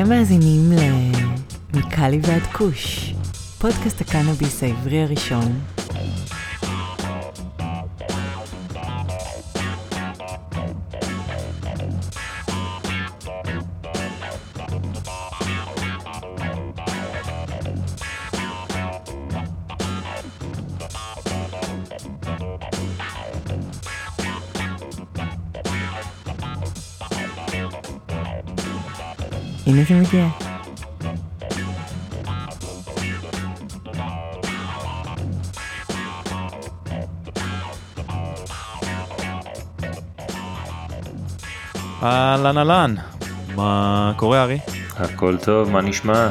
אתם מאזינים ל... מקאלי ועד כוש, פודקאסט הקנאביס העברי הראשון. אהלן אהלן, מה קורה ארי? הכל טוב, מה נשמע?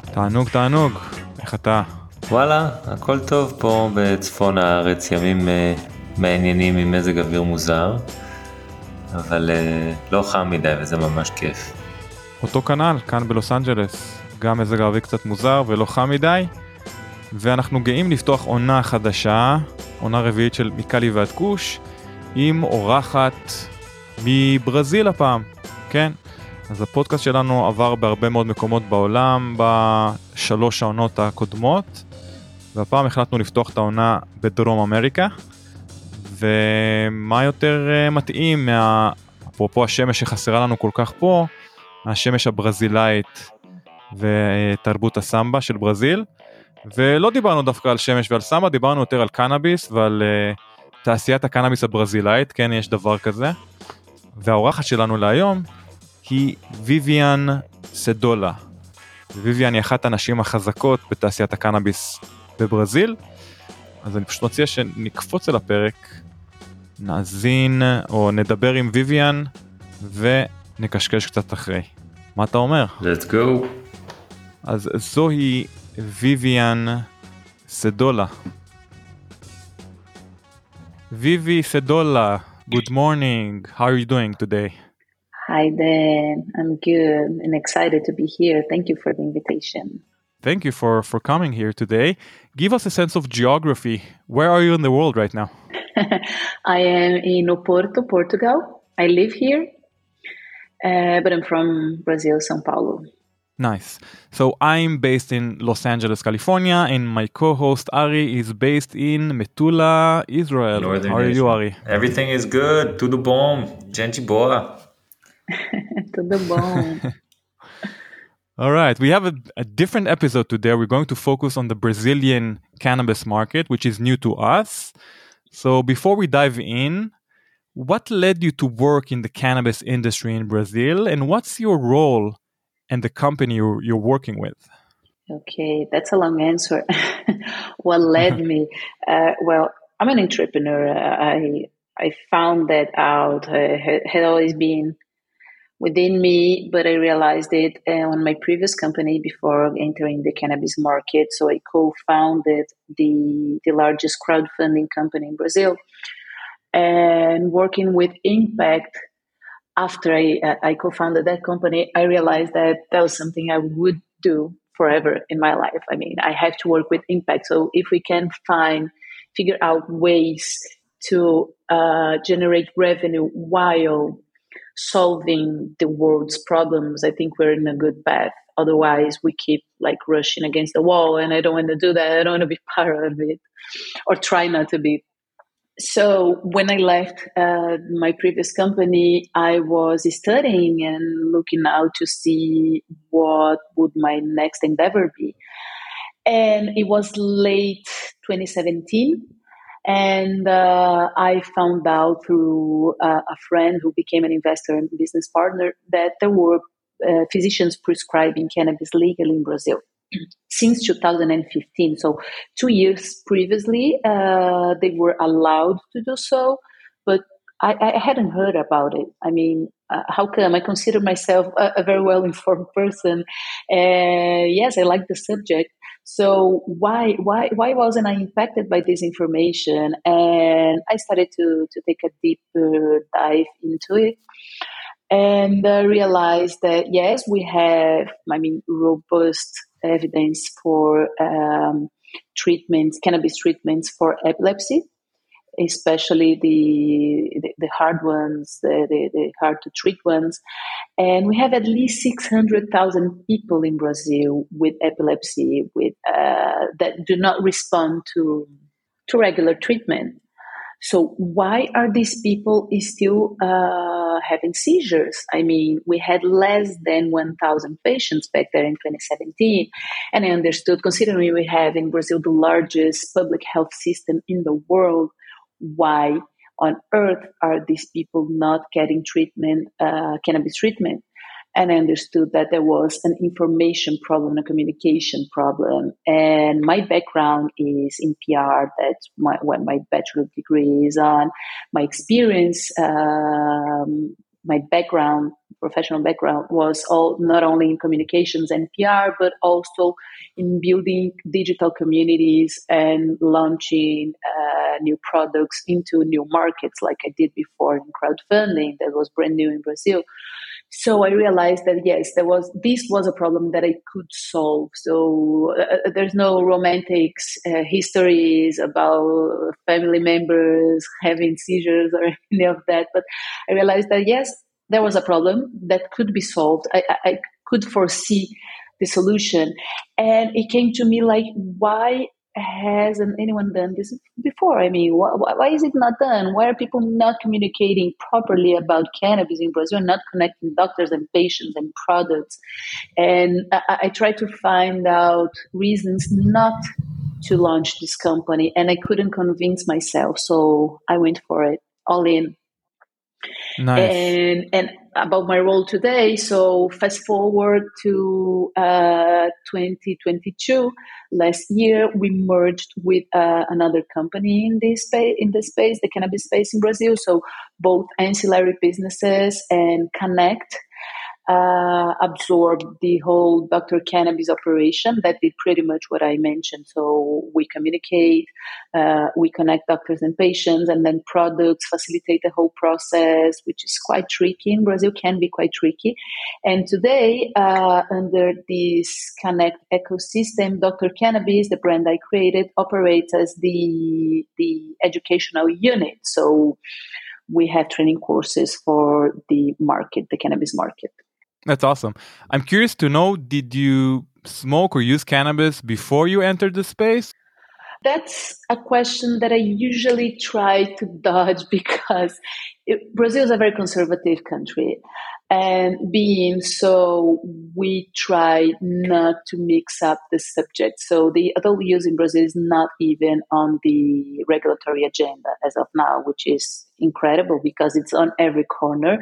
תענוג תענוג, איך אתה? וואלה, הכל טוב פה בצפון הארץ, ימים uh, מעניינים עם מזג אוויר מוזר, אבל uh, לא חם מדי וזה ממש כיף. אותו כנ"ל, כאן בלוס אנג'לס, גם מזג האוויר קצת מוזר ולא חם מדי, ואנחנו גאים לפתוח עונה חדשה, עונה רביעית של מקאלי ועד כוש, עם אורחת מברזיל הפעם, כן? אז הפודקאסט שלנו עבר בהרבה מאוד מקומות בעולם בשלוש העונות הקודמות, והפעם החלטנו לפתוח את העונה בדרום אמריקה, ומה יותר אה, מתאים מה... אפרופו השמש שחסרה לנו כל כך פה, השמש הברזילאית ותרבות הסמבה של ברזיל. ולא דיברנו דווקא על שמש ועל סמבה, דיברנו יותר על קנאביס ועל uh, תעשיית הקנאביס הברזילאית, כן, יש דבר כזה. והאורחת שלנו להיום היא ויvian סדולה. ויvian היא אחת הנשים החזקות בתעשיית הקנאביס בברזיל. אז אני פשוט מציע שנקפוץ אל הפרק, נאזין או נדבר עם ויvian ונקשקש קצת אחרי. מה אתה אומר? let's go. אז זוהי ויvian סדולה. ויבי סדולה, good morning, how are you doing today? Hi Dan, I'm good and excited to be here. Thank you for the invitation. Thank you for, for coming here today. Give us a sense of geography. Where are you in the world right now? I am in Oporto, Portugal. I live here, uh, but I'm from Brazil, São Paulo. Nice. So I'm based in Los Angeles, California, and my co-host Ari is based in Metula, Israel. Northern How are you, Ari? Everything is good, tudo bom, gente boa. Tudo bom? All right, we have a, a different episode today. We're going to focus on the Brazilian cannabis market, which is new to us. So before we dive in, what led you to work in the cannabis industry in Brazil, and what's your role and the company you're, you're working with? okay, that's a long answer. what led me? Uh, well, I'm an entrepreneur. I I found that out. I had, had always been within me, but I realized it uh, on my previous company before entering the cannabis market. So I co-founded the the largest crowdfunding company in Brazil, and working with impact. After I, I co-founded that company, I realized that that was something I would do forever in my life. I mean, I have to work with impact. So if we can find, figure out ways to uh, generate revenue while solving the world's problems, I think we're in a good path. Otherwise, we keep like rushing against the wall, and I don't want to do that. I don't want to be part of it, or try not to be. So when I left uh, my previous company, I was studying and looking out to see what would my next endeavor be. And it was late 2017 and uh, I found out through uh, a friend who became an investor and business partner that there were uh, physicians prescribing cannabis legally in Brazil since 2015. So, two years previously, uh, they were allowed to do so, but I, I hadn't heard about it. I mean, uh, how come? I consider myself a, a very well informed person. Uh, yes, I like the subject. So why why why wasn't I impacted by this information? And I started to to take a deeper dive into it and uh, realized that yes, we have I mean robust evidence for um, treatments, cannabis treatments for epilepsy. Especially the, the, the hard ones, the, the, the, hard to treat ones. And we have at least 600,000 people in Brazil with epilepsy with, uh, that do not respond to, to regular treatment. So why are these people still uh, having seizures? I mean, we had less than 1,000 patients back there in 2017, and I understood, considering we have in Brazil the largest public health system in the world, why on earth are these people not getting treatment, uh, cannabis treatment? and I understood that there was an information problem, a communication problem. And my background is in PR. That's my, what my bachelor degree is on. My experience, um, my background, professional background, was all not only in communications and PR, but also in building digital communities and launching uh, new products into new markets, like I did before in crowdfunding that was brand new in Brazil. So I realized that yes, there was this was a problem that I could solve. So uh, uh there's no romantic uh, histories about family members having seizures or any of that. But I realized that yes, there was a problem that could be solved. I, I could foresee the solution, and it came to me like, why hasn't anyone done this before? I mean, why, why, is it not done? Why are people not communicating properly about cannabis in Brazil, not connecting doctors and patients and products? And I, I tried to find out reasons not to launch this company, and I couldn't convince myself, so I went for it all in. Nice. And and about my role today. So fast forward to uh, 2022. Last year, we merged with uh, another company in this space, in the space, the cannabis space in Brazil. So both ancillary businesses and Cannect uh, absorb the whole Dr. Cannabis operation. That did pretty much what I mentioned. So we communicate, uh, we connect doctors and patients, and then products facilitate the whole process, which is quite tricky in Brazil, can be quite tricky. And today, uh, under this Cannect ecosystem, Dr. Cannabis, the brand I created, operates as the the educational unit. So we have training courses for the market, the cannabis market. That's awesome. I'm curious to know did you smoke or use cannabis before you entered the space? That's a question that I usually try to dodge because it, Brazil is a very conservative country. And being so, we try not to mix up the subject. So the adult use in Brazil is not even on the regulatory agenda as of now, which is incredible because it's on every corner.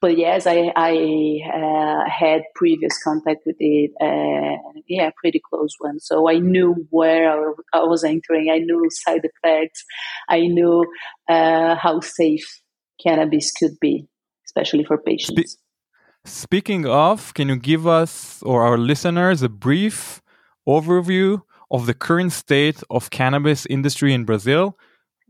But yes, I, I uh, had previous contact with it, and yeah, pretty close one. So I knew where I was entering. I knew side effects. I knew uh, how safe cannabis could be, especially for patients. Spe- Speaking of, can you give us or our listeners a brief overview of the current state of cannabis industry in Brazil?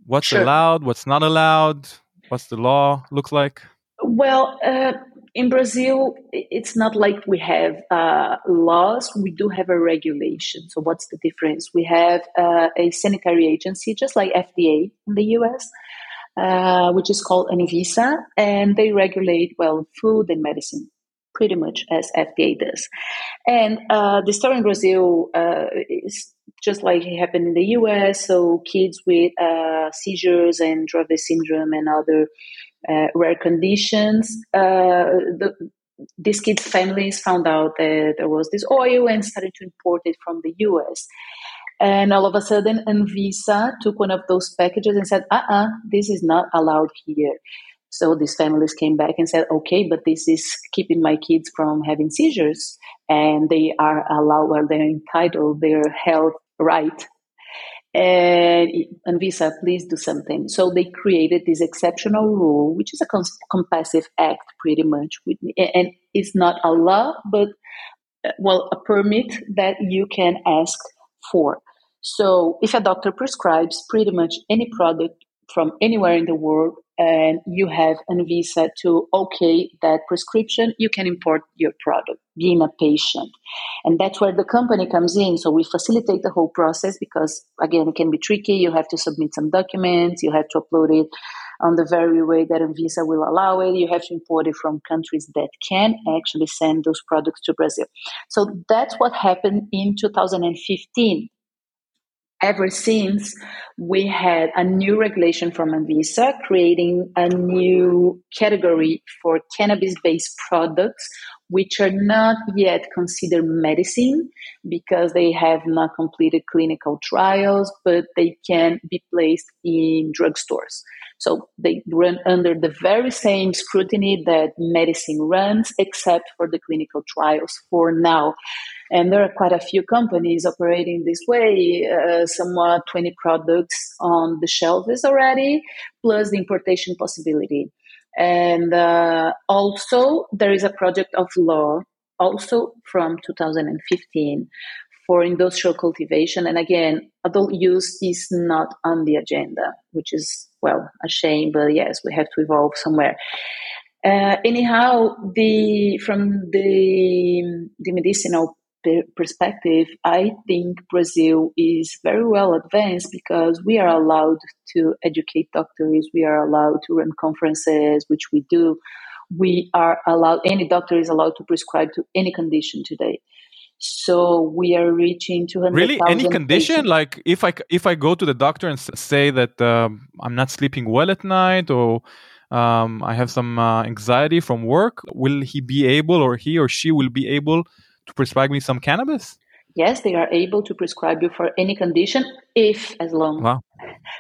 What's sure. allowed, what's not allowed, what's the law look like? Well, uh, in Brazil, it's not like we have uh, laws. We do have a regulation. So, what's the difference? We have uh, a sanitary agency, just like FDA in the US, uh, which is called Anvisa, and they regulate, well, food and medicine pretty much as FDA does. And uh, the story in Brazil uh, is just like it happened in the US. So kids with uh, seizures and Dravet syndrome and other uh, rare conditions, uh, the, these kids' families found out that there was this oil and started to import it from the US. And all of a sudden, Anvisa took one of those packages and said, uh uh-uh, uh this is not allowed here. So these families came back and said, okay, but this is keeping my kids from having seizures and they are allowed, they're entitled, their health right. And Anvisa, please do something. So they created this exceptional rule, which is a compassive act pretty much. And it's not a law, but uh, well, a permit that you can ask for. So if a doctor prescribes pretty much any product from anywhere in the world, and you have Anvisa to okay that prescription, you can import your product, being a patient. And that's where the company comes in. So we facilitate the whole process because, again, it can be tricky. You have to submit some documents, you have to upload it on the very way that Anvisa will allow it. You have to import it from countries that can actually send those products to Brazil. So that's what happened in 2015 ever since we had a new regulation from Anvisa creating a new category for cannabis based products which are not yet considered medicine because they have not completed clinical trials but they can be placed in drugstores. So they run under the very same scrutiny that medicine runs except for the clinical trials for now and there are quite a few companies operating this way, uh, somewhat 20 products on the shelves already, plus the importation possibility. And uh, also, there is a project of law, also from 2015, for industrial cultivation. And again, adult use is not on the agenda, which is, well, a shame, but yes, we have to evolve somewhere. Uh, anyhow, the from the the medicinal perspective, I think Brazil is very well advanced because we are allowed to educate doctors, we are allowed to run conferences, which we do. We are allowed, any doctor is allowed to prescribe to any condition today. So we are reaching 200. Really, any condition? Patients. Like if I if I go to the doctor and say that um, I'm not sleeping well at night or um, I have some uh, anxiety from work, will he be able or he or she will be able to prescribe me some cannabis? Yes, they are able to prescribe you for any condition if, as long wow.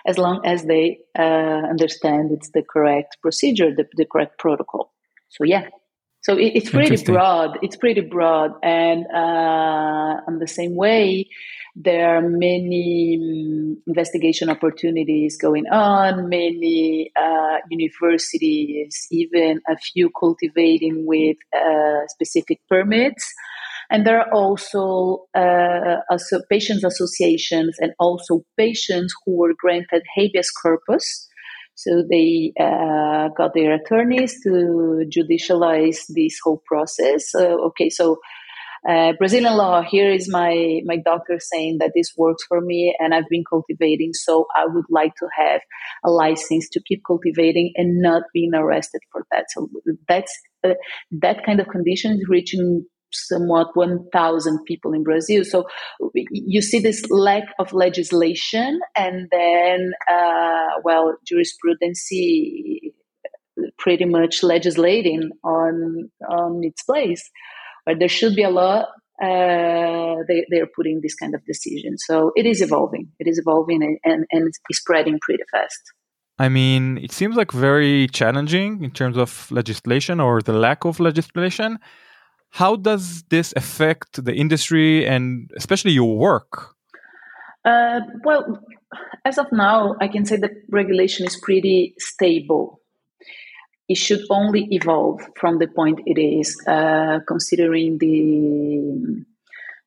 as long as they uh, understand it's the correct procedure, the, the correct protocol. So yeah, so it, it's pretty broad. It's pretty broad, and uh, in the same way, there are many um, investigation opportunities going on. Many uh, universities, even a few cultivating with uh, specific permits. And there are also uh, also patients associations and also patients who were granted habeas corpus. So they uh, got their attorneys to judicialize this whole process. Uh, okay, so uh, Brazilian law, here is my, my doctor saying that this works for me and I've been cultivating, so I would like to have a license to keep cultivating and not being arrested for that. So that's uh, that kind of condition is reaching somewhat 1,000 people in Brazil. So you see this lack of legislation, and then, uh, well, jurisprudence pretty much legislating on on its place. But there should be a law. Uh, they they're putting this kind of decision. So it is evolving. It is evolving and, and, and spreading pretty fast. I mean, it seems like very challenging in terms of legislation or the lack of legislation. How does this affect the industry and especially your work? Uh, well, as of now, I can say that regulation is pretty stable. It should only evolve from the point it is, uh, considering the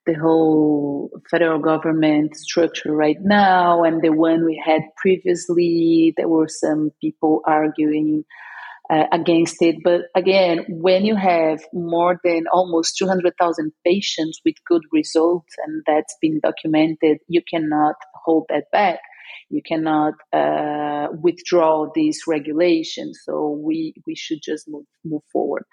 the whole federal government structure right now and the one we had previously. There were some people arguing uh, against it. But again, when you have more than almost 200,000 patients with good results and that's been documented, you cannot hold that back. You cannot uh, withdraw these regulations. So we, we should just move, move forward.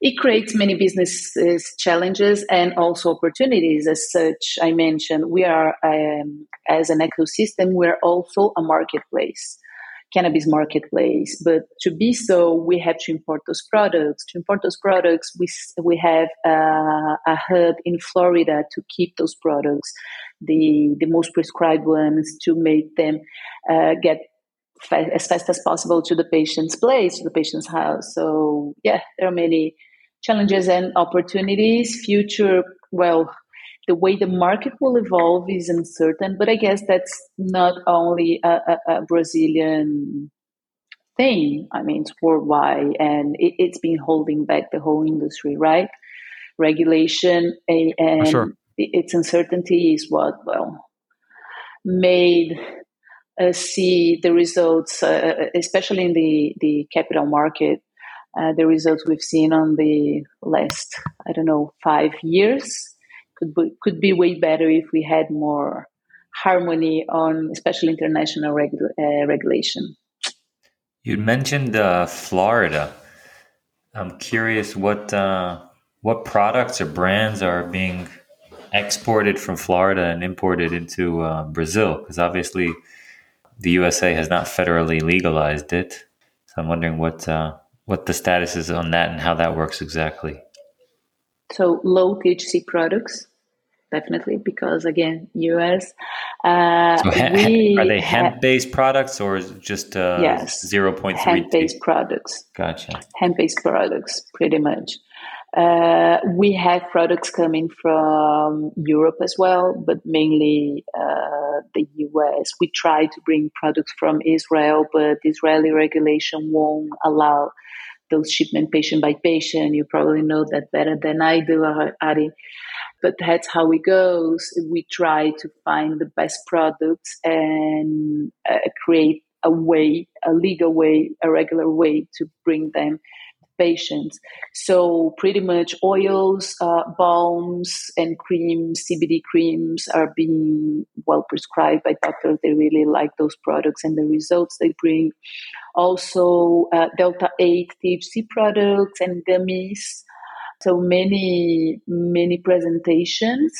It creates many business challenges and also opportunities. As such, I mentioned we are, um, as an ecosystem, we're also a marketplace cannabis marketplace. But to be so, we have to import those products. To import those products, we, we have uh, a hub in Florida to keep those products, the, the most prescribed ones, to make them uh, get fa- as fast as possible to the patient's place, to the patient's house. So, yeah, there are many challenges and opportunities. Future, well, the way the market will evolve is uncertain, but I guess that's not only a, a, a Brazilian thing. I mean, it's worldwide, and it, has been holding back the whole industry, right? Regulation and sure. its uncertainty is what well made uh, see the results, uh, especially in the, the capital market, uh, the results we've seen on the last, I don't know, five years could be, could be way better if we had more harmony on, especially international regu- uh, regulation. You mentioned uh, Florida. I'm curious what uh, what products or brands are being exported from Florida and imported into uh, Brazil, because obviously the USA has not federally legalized it. So I'm wondering what uh, what the status is on that and how that works exactly. So low THC products, definitely, because again, US. Uh, so we are they hemp-based ha- products or just uh, yes, 0.3? Hemp-based products. Gotcha. Hemp-based products, pretty much. Uh, we have products coming from Europe as well, but mainly uh, the US. We try to bring products from Israel, but Israeli regulation won't allow those shipment patient by patient. You probably know that better than I do, Ari. But that's how it goes. We try to find the best products and uh, create a way, a legal way, a regular way to bring them patients. So pretty much oils, uh, balms, and creams, CBD creams are being well prescribed by doctors. They really like those products and the results they bring. Also, uh, Delta 8 THC products and gummies. So many, many presentations.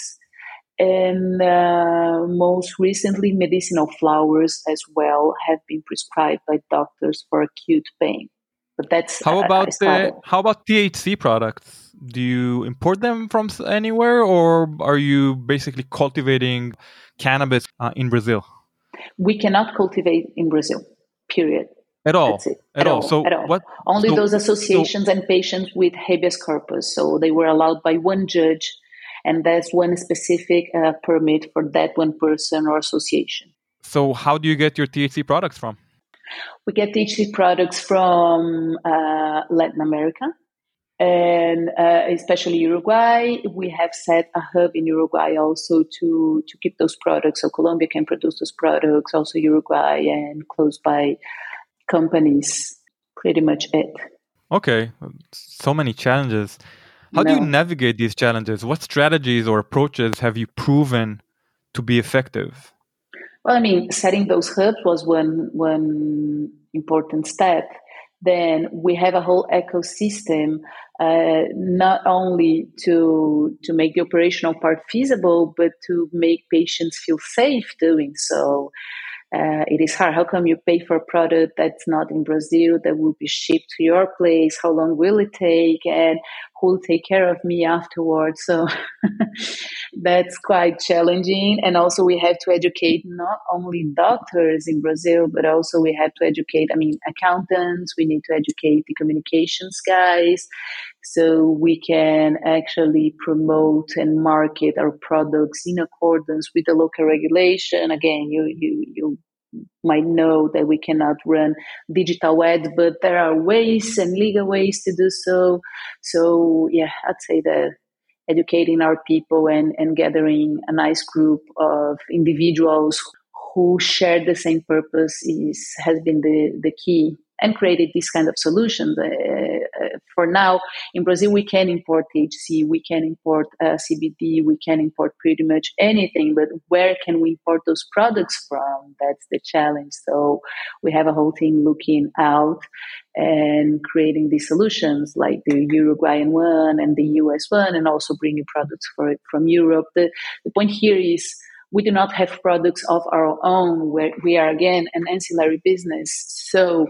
And uh, most recently, medicinal flowers as well have been prescribed by doctors for acute pain. But that's how about the how about THC products? Do you import them from anywhere, or are you basically cultivating cannabis uh, in Brazil? We cannot cultivate in Brazil. Period. At all. At, at, all. all. So at all. what? Only so, those associations so, and patients with habeas corpus. So they were allowed by one judge, and that's one specific uh, permit for that one person or association. So how do you get your THC products from? We get THC products from uh, Latin America and uh, especially Uruguay. We have set a hub in Uruguay also to to keep those products. So Colombia can produce those products, also Uruguay and close by companies. Pretty much it. Okay, so many challenges. How no. do you navigate these challenges? What strategies or approaches have you proven to be effective? Well, I mean, setting those hubs was one one important step. Then we have a whole ecosystem, uh, not only to to make the operational part feasible, but to make patients feel safe doing so. Uh, it is hard. How come you pay for a product that's not in Brazil that will be shipped to your place? How long will it take? And who will take care of me afterwards? So that's quite challenging. And also, we have to educate not only doctors in Brazil, but also we have to educate, I mean, accountants. We need to educate the communications guys so we can actually promote and market our products in accordance with the local regulation. Again, you, you, you might know that we cannot run digital ads, but there are ways and legal ways to do so. So yeah, I'd say that educating our people and, and gathering a nice group of individuals who share the same purpose is has been the, the key and created this kind of solutions. Uh, for now, in Brazil, we can import THC, we can import uh, CBD, we can import pretty much anything, but where can we import those products from? That's the challenge. So we have a whole team looking out and creating these solutions like the Uruguayan one and the US one, and also bringing products for from Europe. The, the point here is we do not have products of our own. Where we are again an ancillary business. So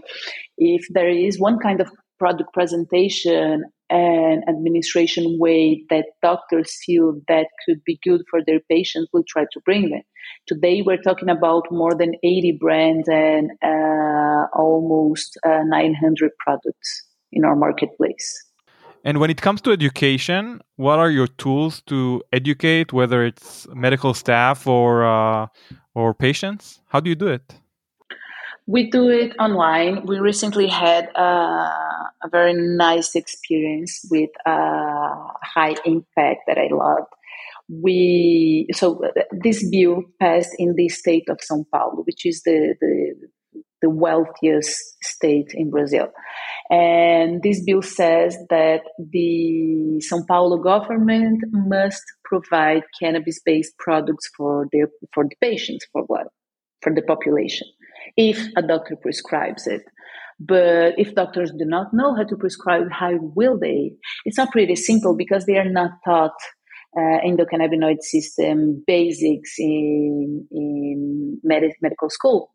if there is one kind of product presentation and administration way that doctors feel that could be good for their patients we'll try to bring them today we're talking about more than 80 brands and uh, almost uh, 900 products in our marketplace and when it comes to education, what are your tools to educate, whether it's medical staff or uh, or patients? How do you do it? We do it online. We recently had uh, a very nice experience with uh, high impact that I loved. we so uh, this bill passed in the state of São Paulo, which is the the, the wealthiest state in Brazil. And this bill says that the São Paulo government must provide cannabis-based products for their for the patients for what for the population if a doctor prescribes it. But if doctors do not know how to prescribe, how will they? It's not pretty simple because they are not taught uh, endocannabinoid system basics in in med- medical school.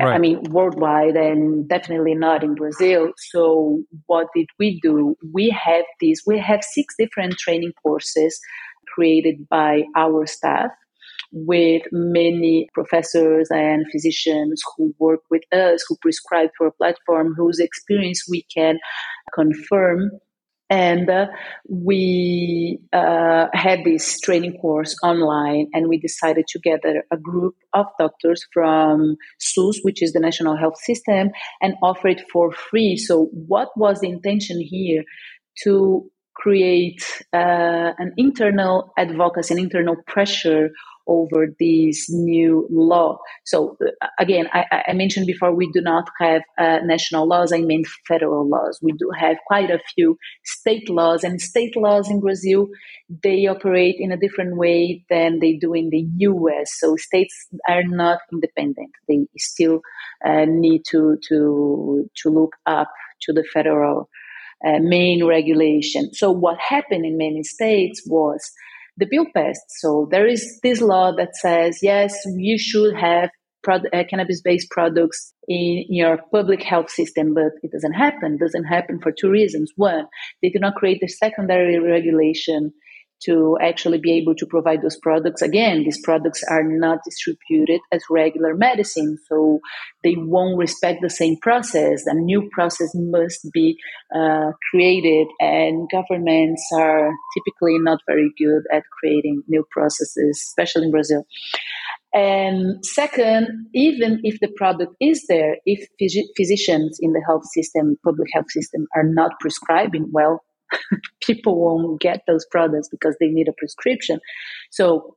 Right. I mean, worldwide and definitely not in Brazil. So, what did we do? We have these, we have six different training courses created by our staff with many professors and physicians who work with us, who prescribe for a platform, whose experience we can confirm and uh, we uh, had this training course online and we decided to gather a group of doctors from SUS, which is the National Health System, and offer it for free. So, what was the intention here? To create uh, an internal advocacy, an internal pressure over this new law. So uh, again, I, I, mentioned before we do not have uh, national laws. I mean federal laws. We do have quite a few state laws, and state laws in Brazil they operate in a different way than they do in the U.S. So states are not independent. They still uh, need to to to look up to the federal. Uh, main regulation. So, what happened in many states was the bill passed. So there is this law that says, yes, you should have uh, cannabis-based products in your public health system, but it doesn't happen. It doesn't happen for two reasons. One, they do not create the secondary regulation to actually be able to provide those products. Again, these products are not distributed as regular medicine, so they won't respect the same process. A new process must be uh, created, and governments are typically not very good at creating new processes, especially in Brazil. And second, even if the product is there, if phys- physicians in the health system, public health system, are not prescribing, well, people won't get those products because they need a prescription. So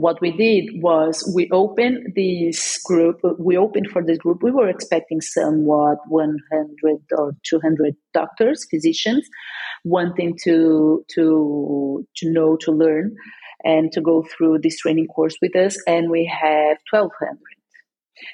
what we did was we opened this group we opened for this group we were expecting somewhat 100 or 200 doctors physicians wanting to to to know to learn and to go through this training course with us and we have 1200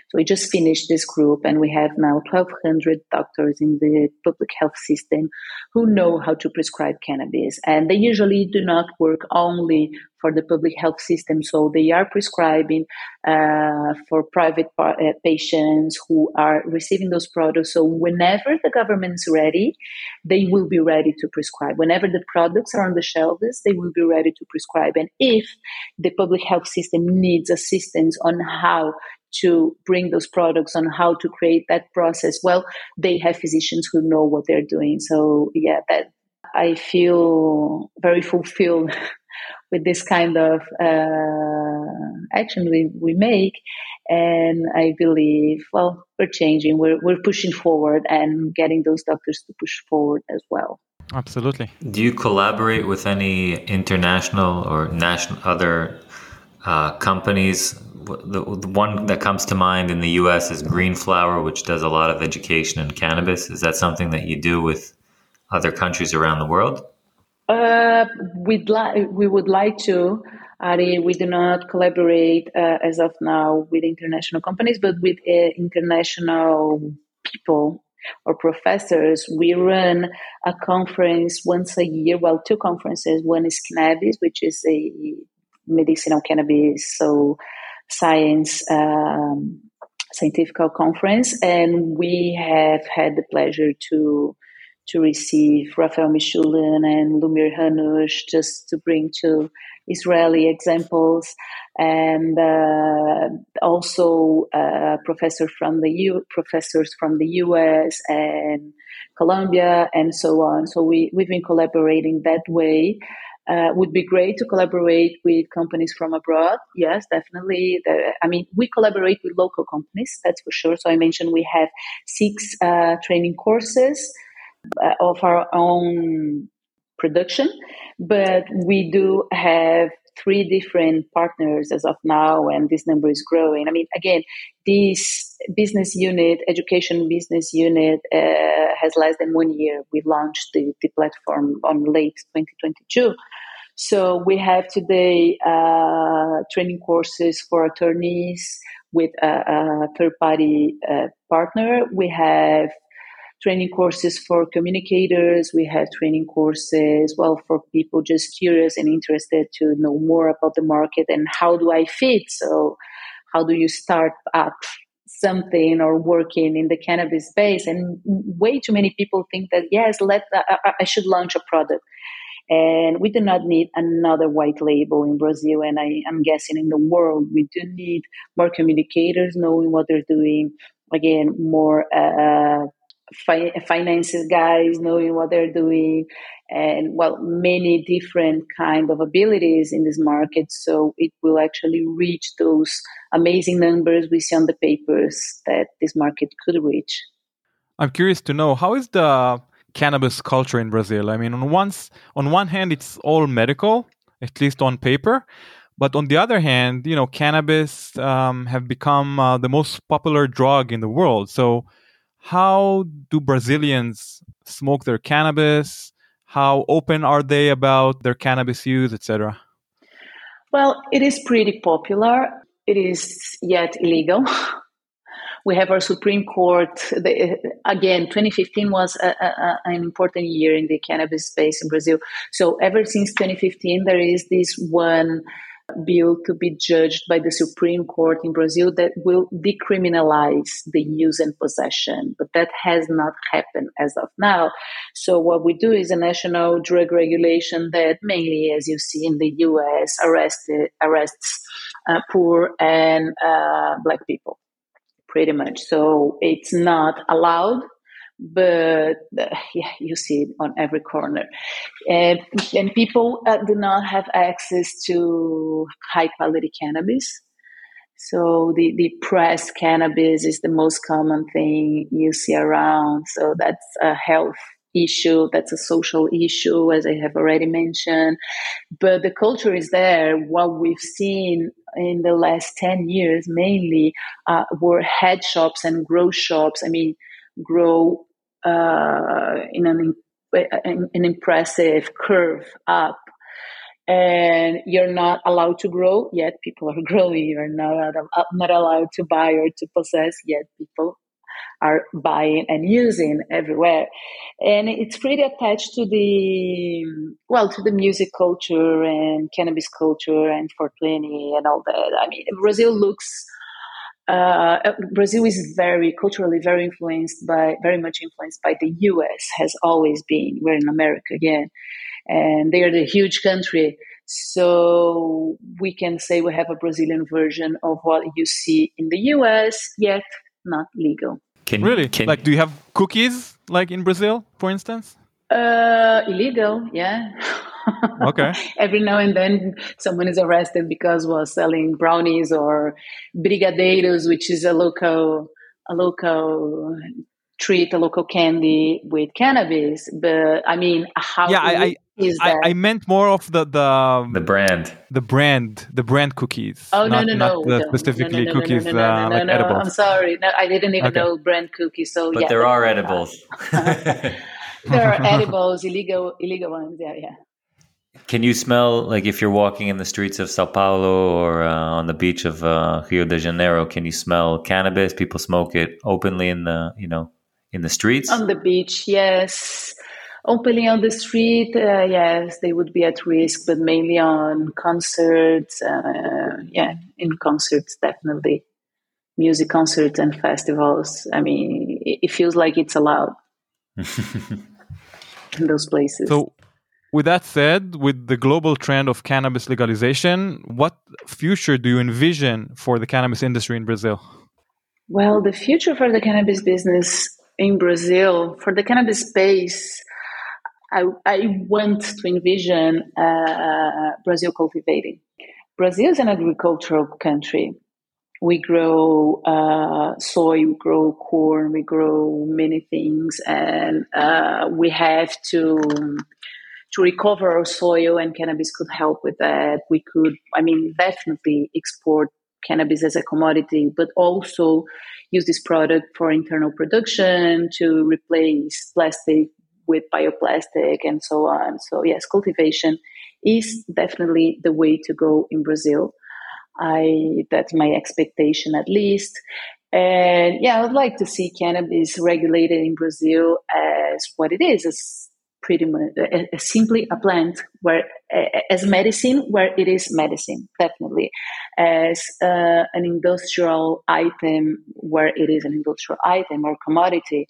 so we just finished this group and we have now 1,200 doctors in the public health system who know how to prescribe cannabis. And they usually do not work only for the public health system. So they are prescribing uh, for private uh, patients who are receiving those products. So whenever the government is ready, they will be ready to prescribe. Whenever the products are on the shelves, they will be ready to prescribe. And if the public health system needs assistance on how to bring those products on how to create that process. Well they have physicians who know what they're doing. So yeah that i feel very fulfilled with this kind of uh, action we, we make. And i believe well we're changing. We're, we're pushing forward and getting those doctors to push forward as well. Absolutely. Do you collaborate with any international or national other uh, companies the, the one that comes to mind in the U.S. is Green Flower, which does a lot of education in cannabis. Is that something that you do with other countries around the world? Uh, we'd li- we would like to. Ari, we do not collaborate uh, as of now with international companies, but with uh, international people or professors. We run a conference once a year. Well, two conferences. One is Cannabis, which is a medicinal cannabis. So science um, scientific conference, and we have had the pleasure to to receive Raphael Mechoulam and Lumír Hanuš just to bring to Israeli examples, and uh, also uh, professor from the U- professors from the U.S. and Colombia, and so on. So we we've been collaborating that way. Uh, would be great to collaborate with companies from abroad. Yes, definitely. I mean, we collaborate with local companies, that's for sure. So I mentioned we have six uh, training courses uh, of our own production, but we do have three different partners as of now, and this number is growing. I mean, again, this business unit, education business unit, uh, has less than one year. We launched the, the platform on late 2022. So we have today uh, training courses for attorneys with a, a third party uh, partner. We have training courses for communicators. We have training courses, well, for people just curious and interested to know more about the market and how do I fit. So, how do you start up something or working in the cannabis space? And way too many people think that yes, let I should launch a product. And we do not need another white label in Brazil, and I, am guessing in the world. We do need more communicators knowing what they're doing. Again, more uh, fi- finances guys knowing what they're doing and well many different kind of abilities in this market so it will actually reach those amazing numbers we see on the papers that this market could reach i'm curious to know how is the cannabis culture in brazil i mean on once on one hand it's all medical at least on paper but on the other hand you know cannabis um, have become uh, the most popular drug in the world so how do Brazilians smoke their cannabis? How open are they about their cannabis use, etc.? Well, it is pretty popular. It is yet illegal. we have our Supreme Court. The, again, 2015 was a, a, an important year in the cannabis space in Brazil. So, ever since 2015, there is this one bill to be judged by the Supreme Court in Brazil that will decriminalize the use and possession, but that has not happened as of now. So what we do is a national drug regulation that mainly, as you see in the U.S., arrested, arrests uh, poor and uh, black people, pretty much. So it's not allowed but uh, yeah, you see it on every corner. And, and people uh, do not have access to high quality cannabis. So the, the pressed cannabis is the most common thing you see around. So that's a health issue, that's a social issue, as I have already mentioned. But the culture is there. What we've seen in the last 10 years mainly uh, were head shops and grow shops. I mean, grow uh, in an, an impressive curve up and you're not allowed to grow yet people are growing you're not not allowed to buy or to possess yet people are buying and using everywhere and it's pretty attached to the well to the music culture and cannabis culture and 420 and all that i mean brazil looks uh, Brazil is very culturally very influenced by very much influenced by the U.S. has always been. We're in America again, and they are the huge country. So we can say we have a Brazilian version of what you see in the U.S. Yet not legal. Can, really? Can, like, do you have cookies like in Brazil, for instance? Uh, illegal, yeah. okay. Every now and then, someone is arrested because was selling brownies or brigadeiros, which is a local a local treat, a local candy with cannabis. But I mean, how? Yeah, I, I, I, meant more of the the the brand, the brand, the brand cookies. Oh no, not, no, no, not specifically no, no, cookies no, uh, like edibles. I'm sorry, no, I didn't even okay. know brand cookies. So, but yeah, there are edibles. there are edibles, illegal, illegal ones. Yeah, yeah. Can you smell like if you're walking in the streets of Sao Paulo or uh, on the beach of uh, Rio de Janeiro? Can you smell cannabis? People smoke it openly in the you know in the streets on the beach. Yes, openly on the street. Uh, yes, they would be at risk, but mainly on concerts. Uh, yeah, in concerts definitely, music concerts and festivals. I mean, it, it feels like it's allowed in those places. So with that said, with the global trend of cannabis legalization, what future do you envision for the cannabis industry in Brazil? Well, the future for the cannabis business in Brazil, for the cannabis space, I, I want to envision uh, Brazil cultivating. Brazil is an agricultural country. We grow uh, soy, we grow corn, we grow many things, and uh, we have to to recover our soil, and cannabis could help with that. We could, I mean, definitely export cannabis as a commodity, but also use this product for internal production to replace plastic with bioplastic and so on. So yes, cultivation is definitely the way to go in Brazil. I that's my expectation at least. And yeah, I would like to see cannabis regulated in Brazil as what it is, as pretty much simply a plant where as medicine where it is medicine definitely. As uh, an industrial item where it is an industrial item or commodity.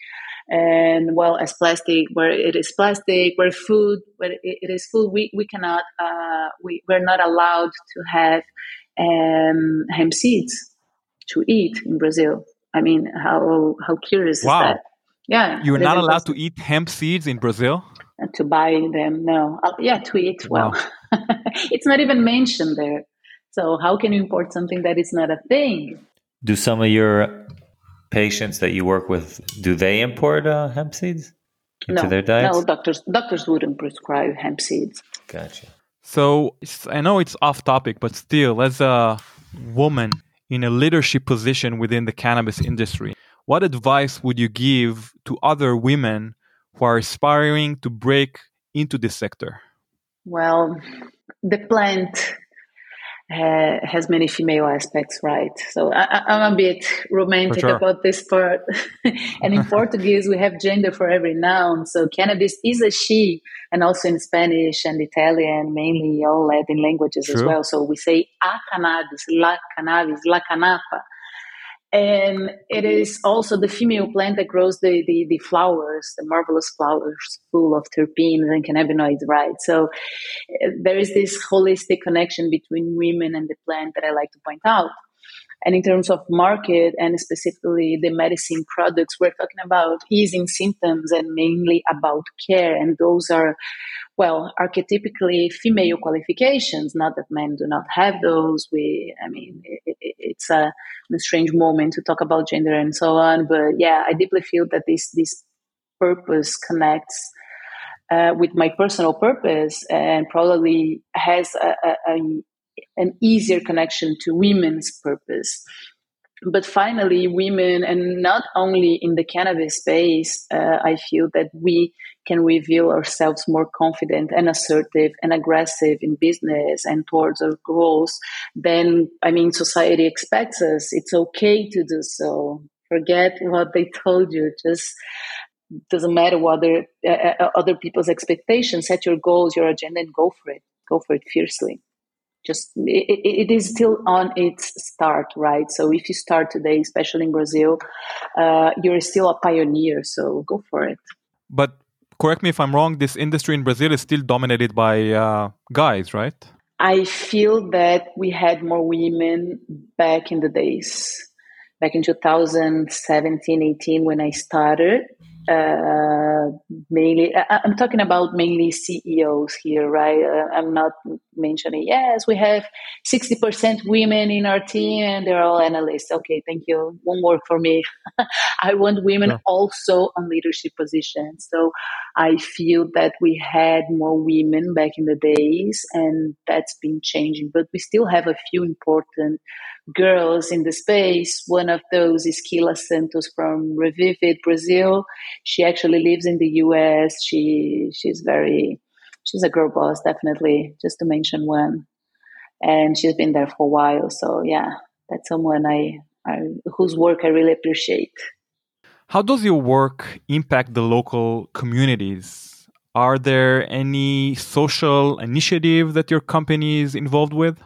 And well as plastic where it is plastic where food where it is food we, we cannot uh, we, we're not allowed to have um, hemp seeds to eat in brazil. I mean how how curious wow. is that? Yeah you're not allowed to eat hemp seeds in brazil to buy them. No. Uh, yeah to eat well wow. it's not even mentioned there. So how can you import something that is not a thing? Do some of your patients that you work with do they import uh, hemp seeds into no, their diets? no doctors doctors wouldn't prescribe hemp seeds. Gotcha. So i know it's off topic but still as a woman in a leadership position within the cannabis industry what advice would you give to other women who are aspiring to break into this sector? Well, the plant uh, has many female aspects, right? So I, am a bit romantic sure. about this part. and in Portuguese, we have gender for every noun. So cannabis is a she, and also in Spanish and Italian, mainly all Latin languages True. as well. So we say a cannabis, la cannabis, la canapa and it is also the female plant that grows the, the, the, flowers, the marvelous flowers full of terpenes and cannabinoids, right? So uh, there is this holistic connection between women and the plant that I like to point out. And in terms of market and specifically the medicine products, we're talking about easing symptoms and mainly about care. And those are, well, archetypically female qualifications. Not that men do not have those. We, I mean, it, it, it's a, a strange moment to talk about gender and so on. But yeah, I deeply feel that this this purpose connects uh, with my personal purpose and probably has a, a, a, an easier connection to women's purpose. But finally, women, and not only in the cannabis space, uh, I feel that we can reveal ourselves more confident and assertive and aggressive in business and towards our goals than, I mean, society expects us. It's okay to do so. Forget what they told you. Just doesn't matter what other, uh, uh other people's expectations. Set your goals, your agenda, and go for it. Go for it fiercely just it, it is still on its start right? So if you start today especially in brazil uh, you're still a pioneer so go for it. But correct me if i'm wrong this industry in brazil is still dominated by uh, guys right? I feel that we had more women back in the days back in 2017 18 when i started uh, mainly I, am talking about mainly ceos here right? Uh, i'm not mentioning yes we have 60% women in our team and they're all analysts. Okay thank you. One more for me. I want women yeah. also on leadership positions. So i feel that we had more women back in the days and that's been changing but we still have a few important girls in the space. One of those is Kila Santos from Revivid, Brazil. She actually lives in the US. She she's very she's a girl boss, definitely, just to mention one. And she's been there for a while. So yeah, that's someone I, I whose work I really appreciate. How does your work impact the local communities? Are there any social initiative that your company is involved with?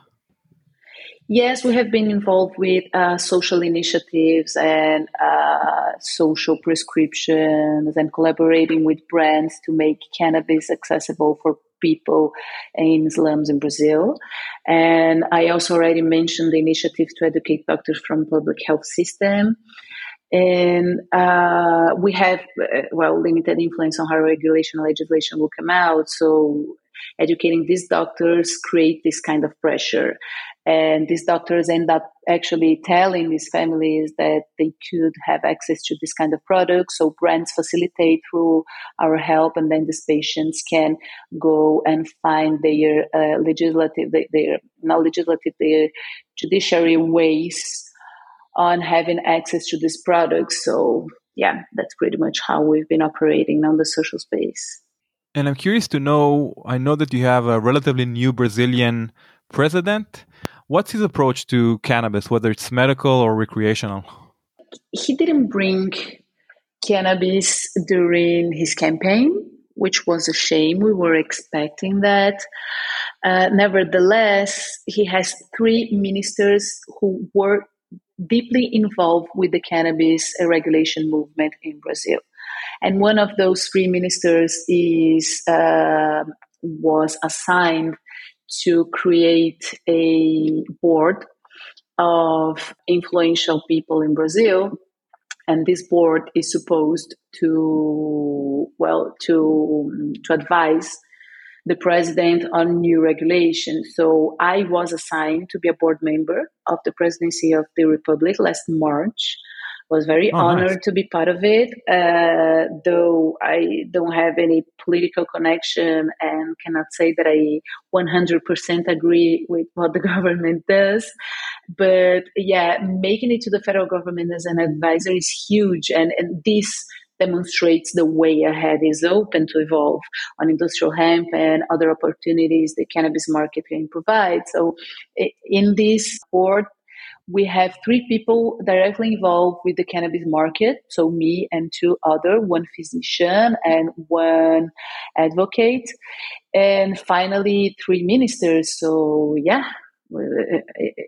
Yes, we have been involved with uh, social initiatives and uh, social prescriptions and collaborating with brands to make cannabis accessible for people in slums in Brazil. And I also already mentioned the initiative to educate doctors from public health system. And uh, we have, uh, well, limited influence on how regulation legislation will come out. So educating these doctors create this kind of pressure And these doctors end up actually telling these families that they could have access to this kind of product. So brands facilitate through our help, and then these patients can go and find their uh, legislative, their not legislative, their judiciary ways on having access to this product. So yeah, that's pretty much how we've been operating on the social space. And I'm curious to know I know that you have a relatively new Brazilian president. What's his approach to cannabis, whether it's medical or recreational? He didn't bring cannabis during his campaign, which was a shame. We were expecting that. Uh, nevertheless, he has three ministers who were deeply involved with the cannabis regulation movement in Brazil. And one of those three ministers is uh, was assigned to create a board of influential people in Brazil. And this board is supposed to, well, to, to advise the president on new regulations. So I was assigned to be a board member of the presidency of the Republic last March was very oh, honored nice. to be part of it, uh, though I don't have any political connection and cannot say that I 100% agree with what the government does. But yeah, making it to the federal government as an advisor is huge. And, and this demonstrates the way ahead is open to evolve on industrial hemp and other opportunities the cannabis market can provide. So in this board, we have three people directly involved with the cannabis market. So me and two other, one physician and one advocate. And finally, three ministers. So yeah,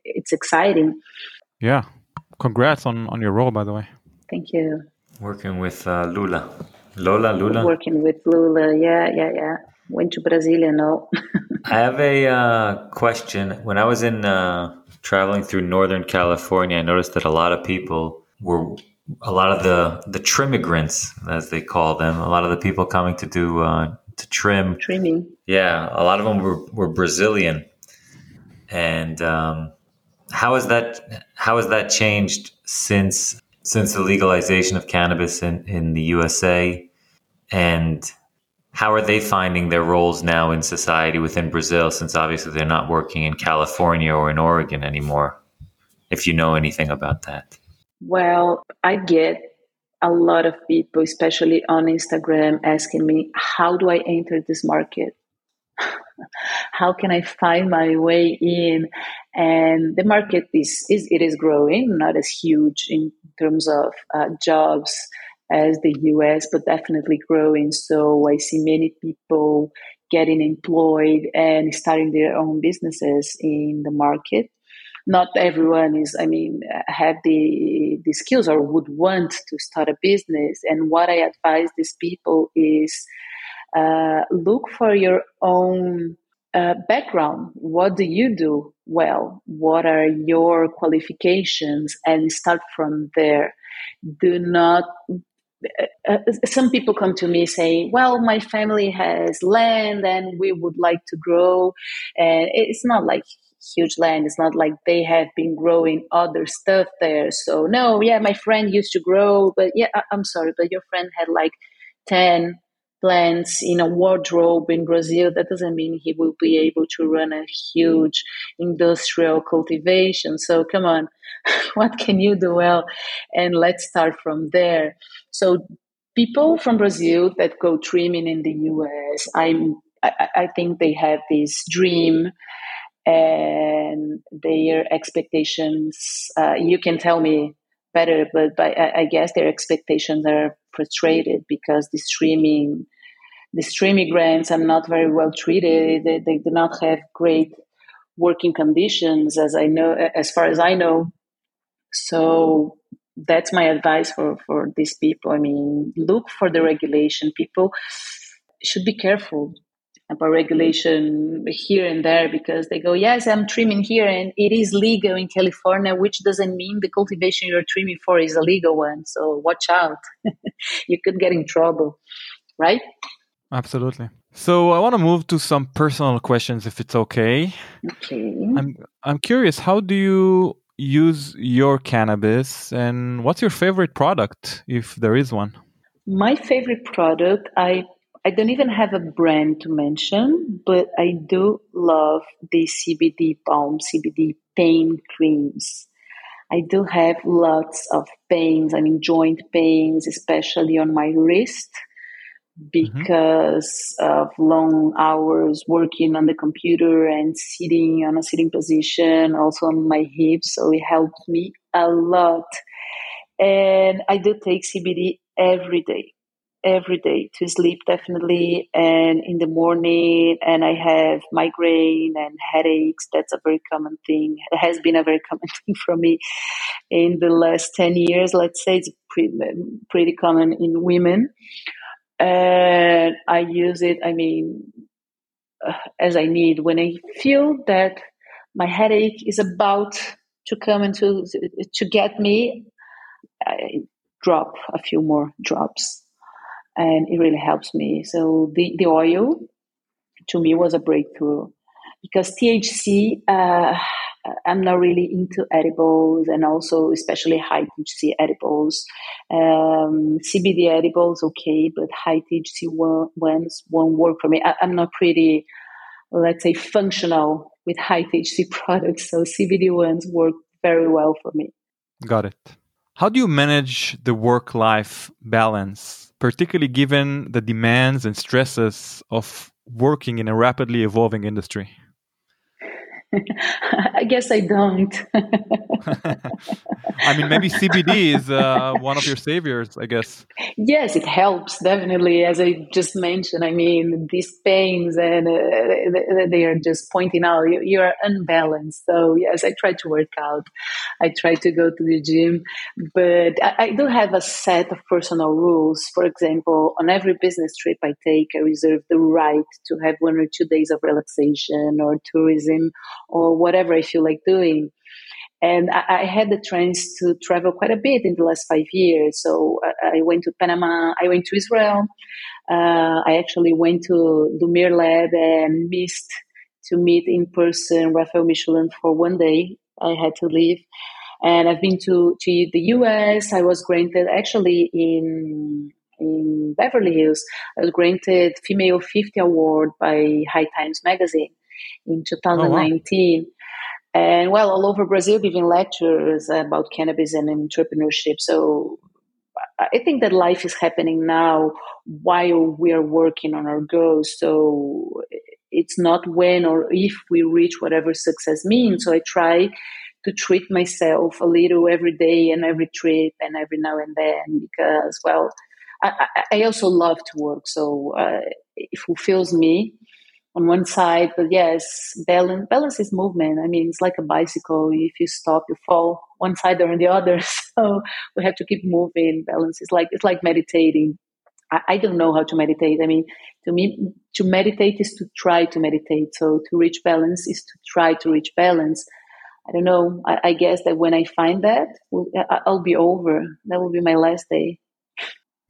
it's exciting. Yeah. Congrats on, on your role, by the way. Thank you. Working with uh, Lula. Lola, Lula? Working with Lula. Yeah, yeah, yeah. Went to Brasilia, no. I have a uh, question. When I was in uh, traveling through Northern California, I noticed that a lot of people were a lot of the the trimmigrants, as they call them, a lot of the people coming to do uh, to trim. Trimming. Yeah, a lot of them were, were Brazilian, and um, how has that how has that changed since since the legalization of cannabis in, in the USA, and how are they finding their roles now in society within Brazil since obviously they're not working in California or in Oregon anymore? If you know anything about that. Well, I get a lot of people, especially on Instagram, asking me, How do I enter this market? How can I find my way in? And the market is, is it is growing, not as huge in terms of uh, jobs as the US, but definitely growing. So I see many people getting employed and starting their own businesses in the market. Not everyone is, I mean, have the, the skills or would want to start a business. And what I advise these people is uh, look for your own uh, background. What do you do well? What are your qualifications? And start from there. Do not uh, some people come to me saying, "Well, my family has land and we would like to grow," and it's not like huge land. It's not like they have been growing other stuff there. So no, yeah, my friend used to grow, but yeah, I- I'm sorry, but your friend had like ten plants in a wardrobe in Brazil, that doesn't mean he will be able to run a huge industrial cultivation. So come on, what can you do well? And let's start from there. So people from Brazil that go trimming in the US, I'm I, think they have this dream and their expectations. Uh, you can tell me better, but, I, I, guess their expectations are frustrated because the streaming, the trimmigrants are not very well treated. They, they do not have great working conditions, as I know, as far as I know. So that's my advice for for these people. I mean, look for the regulation. People should be careful about regulation here and there because they go, yes, I'm trimming here and it is legal in California, which doesn't mean the cultivation you're trimming for is a legal one. So watch out. you could get in trouble, right? Absolutely. So I want to move to some personal questions, if it's okay. Okay. I'm I'm curious. How do you use your cannabis, and what's your favorite product, if there is one? My favorite product, I I don't even have a brand to mention, but I do love the CBD balm, CBD pain creams. I do have lots of pains, I mean joint pains, especially on my wrist because mm-hmm. of long hours working on the computer and sitting on a sitting position, also on my hips. So it helped me a lot. And I do take CBD every day, every day to sleep, definitely, and in the morning. And I have migraine and headaches. That's a very common thing. It has been a very common thing for me in the last 10 years. Let's say it's pretty, pretty common in women and I use it. I mean, uh, as I need when I feel that my headache is about to come into to get me. I drop a few more drops, and it really helps me. So the the oil to me was a breakthrough because THC. Uh, I'm not really into edibles and also especially high THC edibles. Um, CBD edibles, okay, but high THC ones won't work for me. I, am not pretty, let's say, functional with high THC products, so CBD ones work very well for me. Got it. How do you manage the work life balance, particularly given the demands and stresses of working in a rapidly evolving industry? I guess I don't. I mean, maybe CBD is uh, one of your saviors, I guess. Yes, it helps definitely. As I just mentioned, I mean, these pains and uh, they are just pointing out you, you are unbalanced. So yes, I try to work out. I try to go to the gym, but I, I do have a set of personal rules. For example, on every business trip I take, I reserve the right to have one or two days of relaxation or tourism or whatever I feel like doing. And I, I, had the chance to travel quite a bit in the last five years. So I, I went to Panama, I went to Israel. Uh, I actually went to Lumír Lab and missed to meet in person Raphael Mechoulam for one day. I had to leave. And I've been to, to the US. I was granted actually in in Beverly Hills. I was granted Female 50 Award by High Times Magazine in 2019. Oh, wow. And well, all over Brazil, giving lectures about cannabis and entrepreneurship. So I think that life is happening now while we are working on our goals. So it's not when or if we reach whatever success means. So I try to treat myself a little every day and every trip and every now and then because, well, I, I also love to work. So uh, it fulfills me on one side, but yes, balance balance is movement. I mean, it's like a bicycle. If you stop, you fall one side or on the other. So we have to keep moving. Balance is like it's like meditating. I, I don't know how to meditate. I mean, to me, to meditate is to try to meditate. So to reach balance is to try to reach balance. I don't know. I, I guess that when I find that, I'll be over. That will be my last day.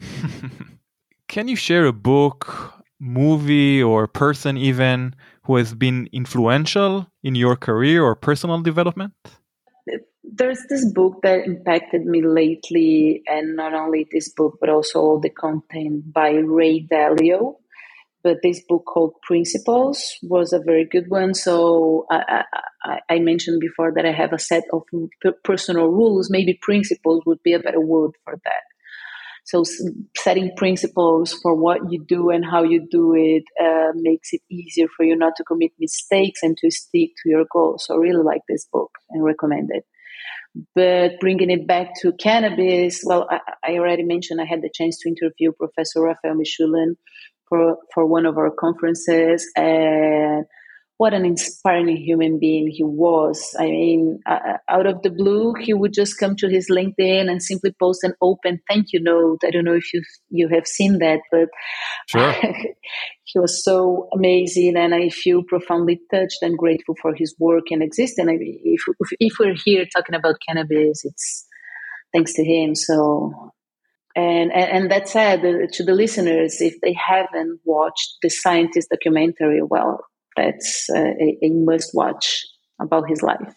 Can you share a book movie or person even who has been influential in your career or personal development? There's this book that impacted me lately, and not only this book, but also all the content by Ray Dalio. But this book called Principles was a very good one. So I, I, I mentioned before that I have a set of personal rules. Maybe principles would be a better word for that. So setting principles for what you do and how you do it uh, makes it easier for you not to commit mistakes and to stick to your goals. So I really like this book and recommend it. But bringing it back to cannabis, well, I, I already mentioned I had the chance to interview Professor Raphael Mechoulam for for one of our conferences, and what an inspiring human being he was. I mean, uh, out of the blue, he would just come to his LinkedIn and simply post an open thank you note. I don't know if you you have seen that, but sure. he was so amazing, and I feel profoundly touched and grateful for his work and existence. I mean, if, if if we're here talking about cannabis, it's thanks to him. So And, and, and that said, uh, to the listeners, if they haven't watched the scientist documentary, well, that's uh, a, a must watch about his life.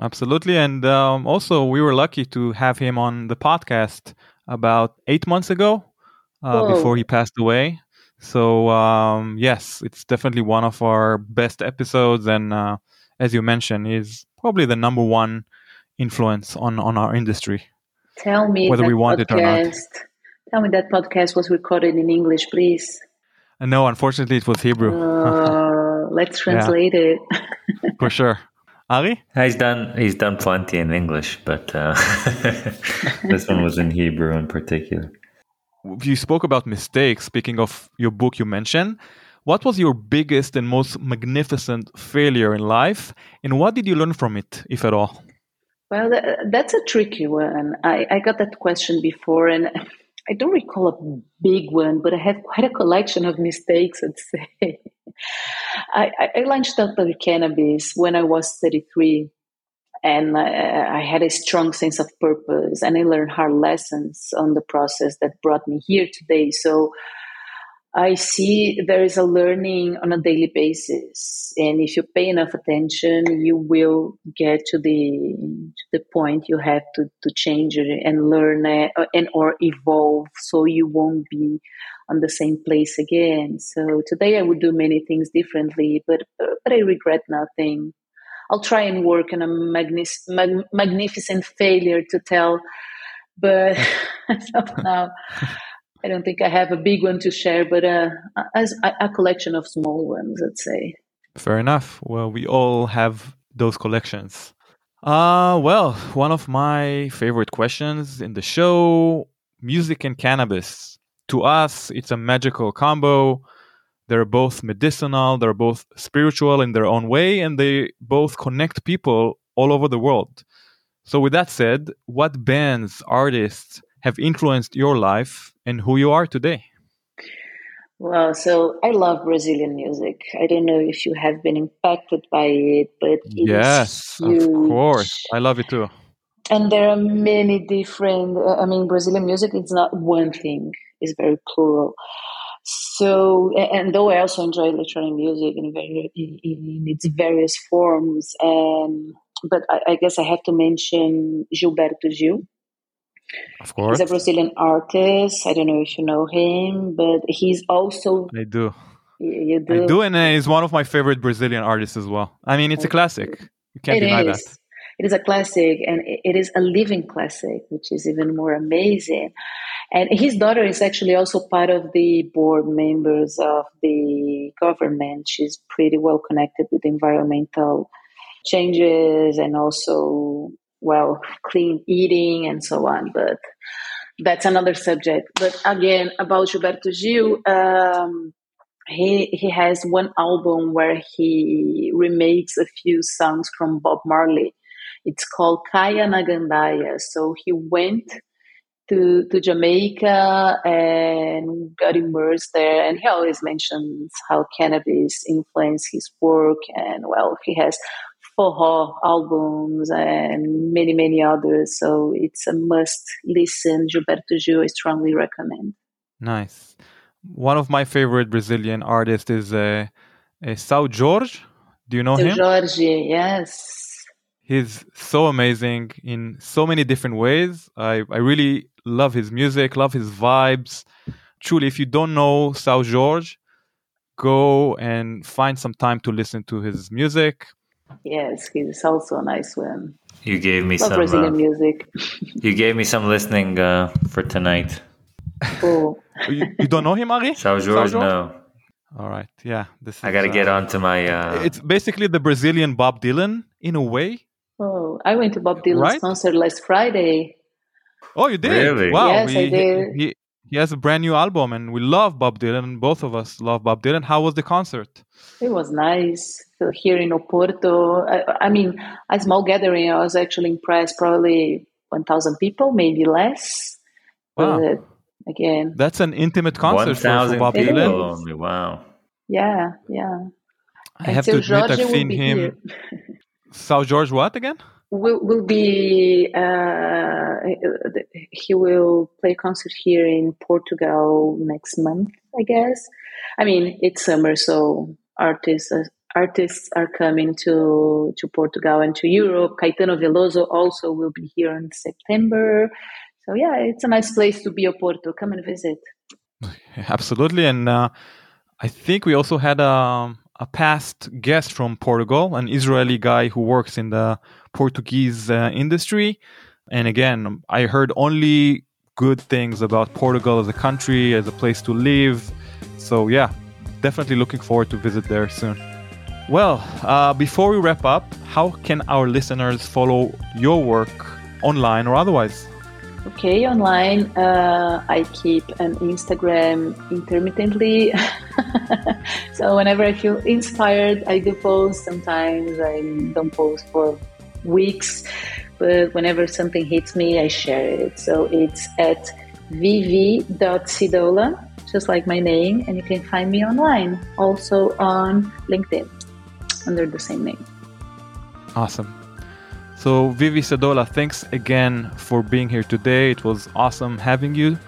Absolutely. And um, also, we were lucky to have him on the podcast about eight months ago uh, before he passed away. So, um, yes, it's definitely one of our best episodes. And uh, as you mentioned, is probably the number one influence on, on our industry. Tell me whether we want podcast, it or not. Tell me that podcast was recorded in English, please. Uh, no, unfortunately, it was Hebrew. Uh, let's translate it. For sure. Ali? He's done. He's done plenty in English, but uh, this one was in Hebrew in particular. You spoke about mistakes. Speaking of your book, you mentioned. What was your biggest and most magnificent failure in life, and what did you learn from it, if at all? Well, that's a tricky one. I, I got that question before, and I don't recall a big one, but I have quite a collection of mistakes, I'd say. I, I launched Dr. Cannabis when I was 33, and I, I had a strong sense of purpose, and I learned hard lessons on the process that brought me here today. So I see there is a learning on a daily basis, and if you pay enough attention, you will get to the to the point you have to to change it and learn it uh, and or evolve, so you won't be on the same place again. So today I would do many things differently, but but I regret nothing. I'll try and work on a magnis- mag- magnificent failure to tell, but now. I don't think I have a big one to share, but uh, as a, collection of small ones, let's say. Fair enough. Well, we all have those collections. Uh, well, one of my favorite questions in the show music and cannabis. To us, it's a magical combo. They're both medicinal, they're both spiritual in their own way, and they both connect people all over the world. So, with that said, what bands, artists have influenced your life and who you are today? Well, so I love Brazilian music. I don't know if you have been impacted by it, but yes, of course, I love it too. And there are many different. Uh, I mean, Brazilian music is not one thing; it's very plural. So, and though I also enjoy electronic music in very in, in its various forms, and but I, I guess I have to mention Gilberto Gil of course. He's a Brazilian artist. I don't know if you know him, but he's also. I do. You do. I do, and uh, he's one of my favorite Brazilian artists as well. I mean, it's a classic. You can't it deny is. that. It is a classic, and it is a living classic, which is even more amazing. And his daughter is actually also part of the board members of the government. She's pretty well connected with environmental changes and also well, clean eating and so on. But that's another subject. But again, about Gilberto Gil, um, he he has one album where he remakes a few songs from Bob Marley. It's called Kaya N'Gan Daya. So he went to to Jamaica and got immersed there, and he always mentions how cannabis influenced his work. And well, he has Forró albums and many, many others. So it's a must listen. Gilberto Gil, I strongly recommend. Nice. One of my favorite Brazilian artists is uh, uh, Seu Jorge. Do you know Seu him? Jorge, yes. He's so amazing in so many different ways. I, I really love his music, love his vibes. Truly, if you don't know Seu Jorge, go and find some time to listen to his music. Yes, he's also a nice one. You gave me Love some. Brazilian uh, music. you gave me some listening uh, for tonight. Cool. you, you don't know him, Ari? Sao Jorge, no. All right. Yeah. This is, I got to get on to my. Uh, It's basically the Brazilian Bob Dylan in a way. Oh, I went to Bob Dylan's Right? concert last Friday. Oh, you did? Really? Wow. Yes, he, I did. He, he, he has a brand new album and we love Bob Dylan. Both of us love Bob Dylan. How was the concert? It was nice So here in Oporto. I, I mean, a small gathering. I was actually impressed. Probably 1,000 people, maybe less. Wow. But again, That's an intimate concert for, for 1,000 Bob people Dylan. only. Wow. yeah, yeah. I have to Seu admit, Jorge I've seen him. here. Sao George, what again? will will be uh, he will play a concert here in Portugal next month, I guess. I mean, it's summer, so artists uh, artists are coming to to Portugal and to Europe. Caetano Veloso also will be here in September. So yeah, it's a nice place to be a Porto. Come and visit. Absolutely, and uh, I think we also had a a past guest from Portugal, an Israeli guy who works in the Portuguese uh, industry. And again, I heard only good things about Portugal as a country, as a place to live. So yeah, definitely looking forward to visit there soon. Well, uh, before we wrap up, how can our listeners follow your work online or otherwise? Okay, online, uh, I keep an Instagram intermittently. so whenever I feel inspired, I do post. Sometimes I don't post for weeks, but whenever something hits me, I share it. So it's at vv.sedola, just like my name, and you can find me online, also on LinkedIn under the same name. Awesome. So, Vivi Sedola, thanks again for being here today. It was awesome having you.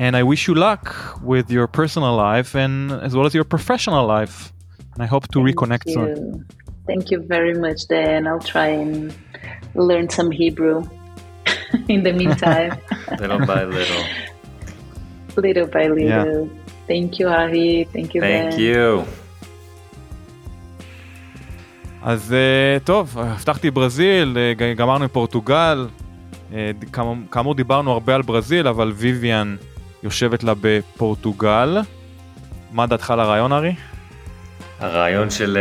And I wish you luck with your personal life and as well as your professional life. And I hope to Thank reconnect you. soon. Thank you very much, Dan. I'll try and learn some Hebrew in the meantime, little by little. little by little. Yeah. Thank you, Ari. Thank you, Thank Dan. you. אז אה, טוב, הבטחתי ברזיל, אה, גמרנו עם פורטוגל. אה, כאמור- דיברנו הרבה על ברזיל, אבל ויויאן יושבת לה בפורטוגל. מה דעתך על הרעיון, ארי? הרעיון של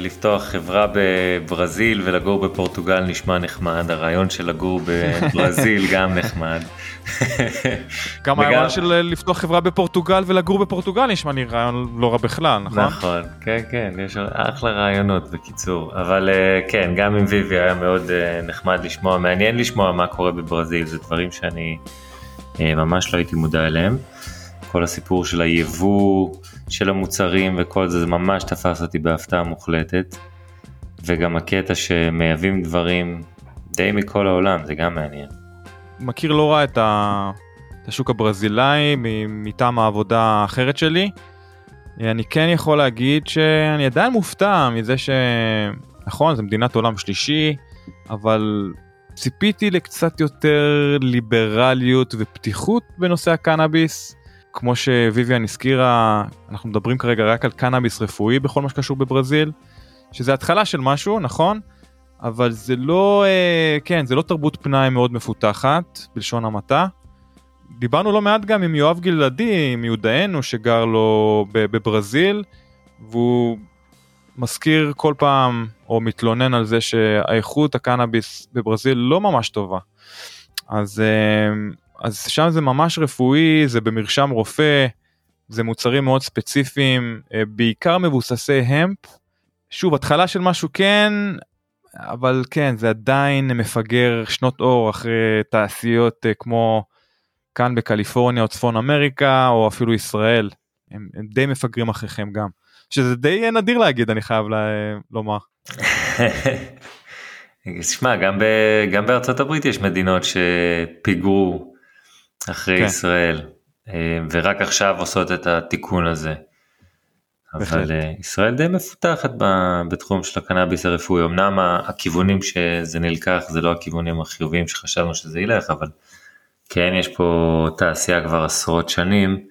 לפתוח חברה בברזיל ולגור בפורטוגל נשמע נחמד, הרעיון של לגור בברזיל גם נחמד. גם הרעיון של אה, לפתוח חברה בפורטוגל ולגור בפורטוגל נשמע לי רעיון לא רע בכלל, נכון? נכון, כן, כן, יש אחלה רעיונות בקיצור, אבל אה, כן, גם עם ויבי היה מאוד אה, נחמד לשמוע, מעניין לשמוע מה קורה בברזיל, זה דברים שאני ממש לא הייתי מודע אליהם. כל הסיפור של היבוא של המוצרים וכל זה, זה ממש תפס אותי בהפתעה מוחלטת. וגם הקטע שמייבאים דברים די מכל העולם, זה גם מעניין. מכיר לא רע את, ה... את השוק הברזילאי מטעם העבודה האחרת שלי. אני כן יכול להגיד שאני עדיין מופתע מזה ש... נכון, זו מדינת עולם שלישי, אבל ציפיתי לקצת יותר ליברליות ופתיחות בנושא הקנאביס. כמו שוויvian הזכירה, אנחנו מדברים כרגע רק על קנאביס רפואי בכל מה שקשור בברזיל, שזה התחלה של משהו, נכון? אבל זה לא, אה, כן, זה לא תרבות פנאי מאוד מפותחת, בלשון המעטה. דיברנו לא מעט גם עם יואב גלעדי, מיודענו, שגר לו בברזיל, והוא מזכיר כל פעם, או מתלונן על זה שהאיכות הקנאביס בברזיל לא ממש טובה. אז, אה, אז שם זה ממש רפואי, זה במרשם רופא, זה מוצרים מאוד ספציפיים, אה, בעיקר מבוססי המפ. שוב, התחלה של משהו כן, אבל כן, זה עדיין מפגר שנות אור אחרי תעשיות אה, כמו כאן בקליפורניה או צפון אמריקה או אפילו ישראל. הם, הם די מפגרים אחריכם גם. שזה די אה, נדיר להגיד, אני חייב לה, לומר. שמע, גם, ב, גם בארצות הברית יש מדינות שפיגרו אחרי כן. ישראל, אה, ורק עכשיו עושות את התיקון הזה. אבל אה, ישראל די מפותחת בתחום של הקנאביס הרפואי, אמנם הכיוונים שזה נלקח זה לא הכיוונים החיוביים שחשבנו שזה ילך, אבל כן יש פה תעשייה כבר עשרות שנים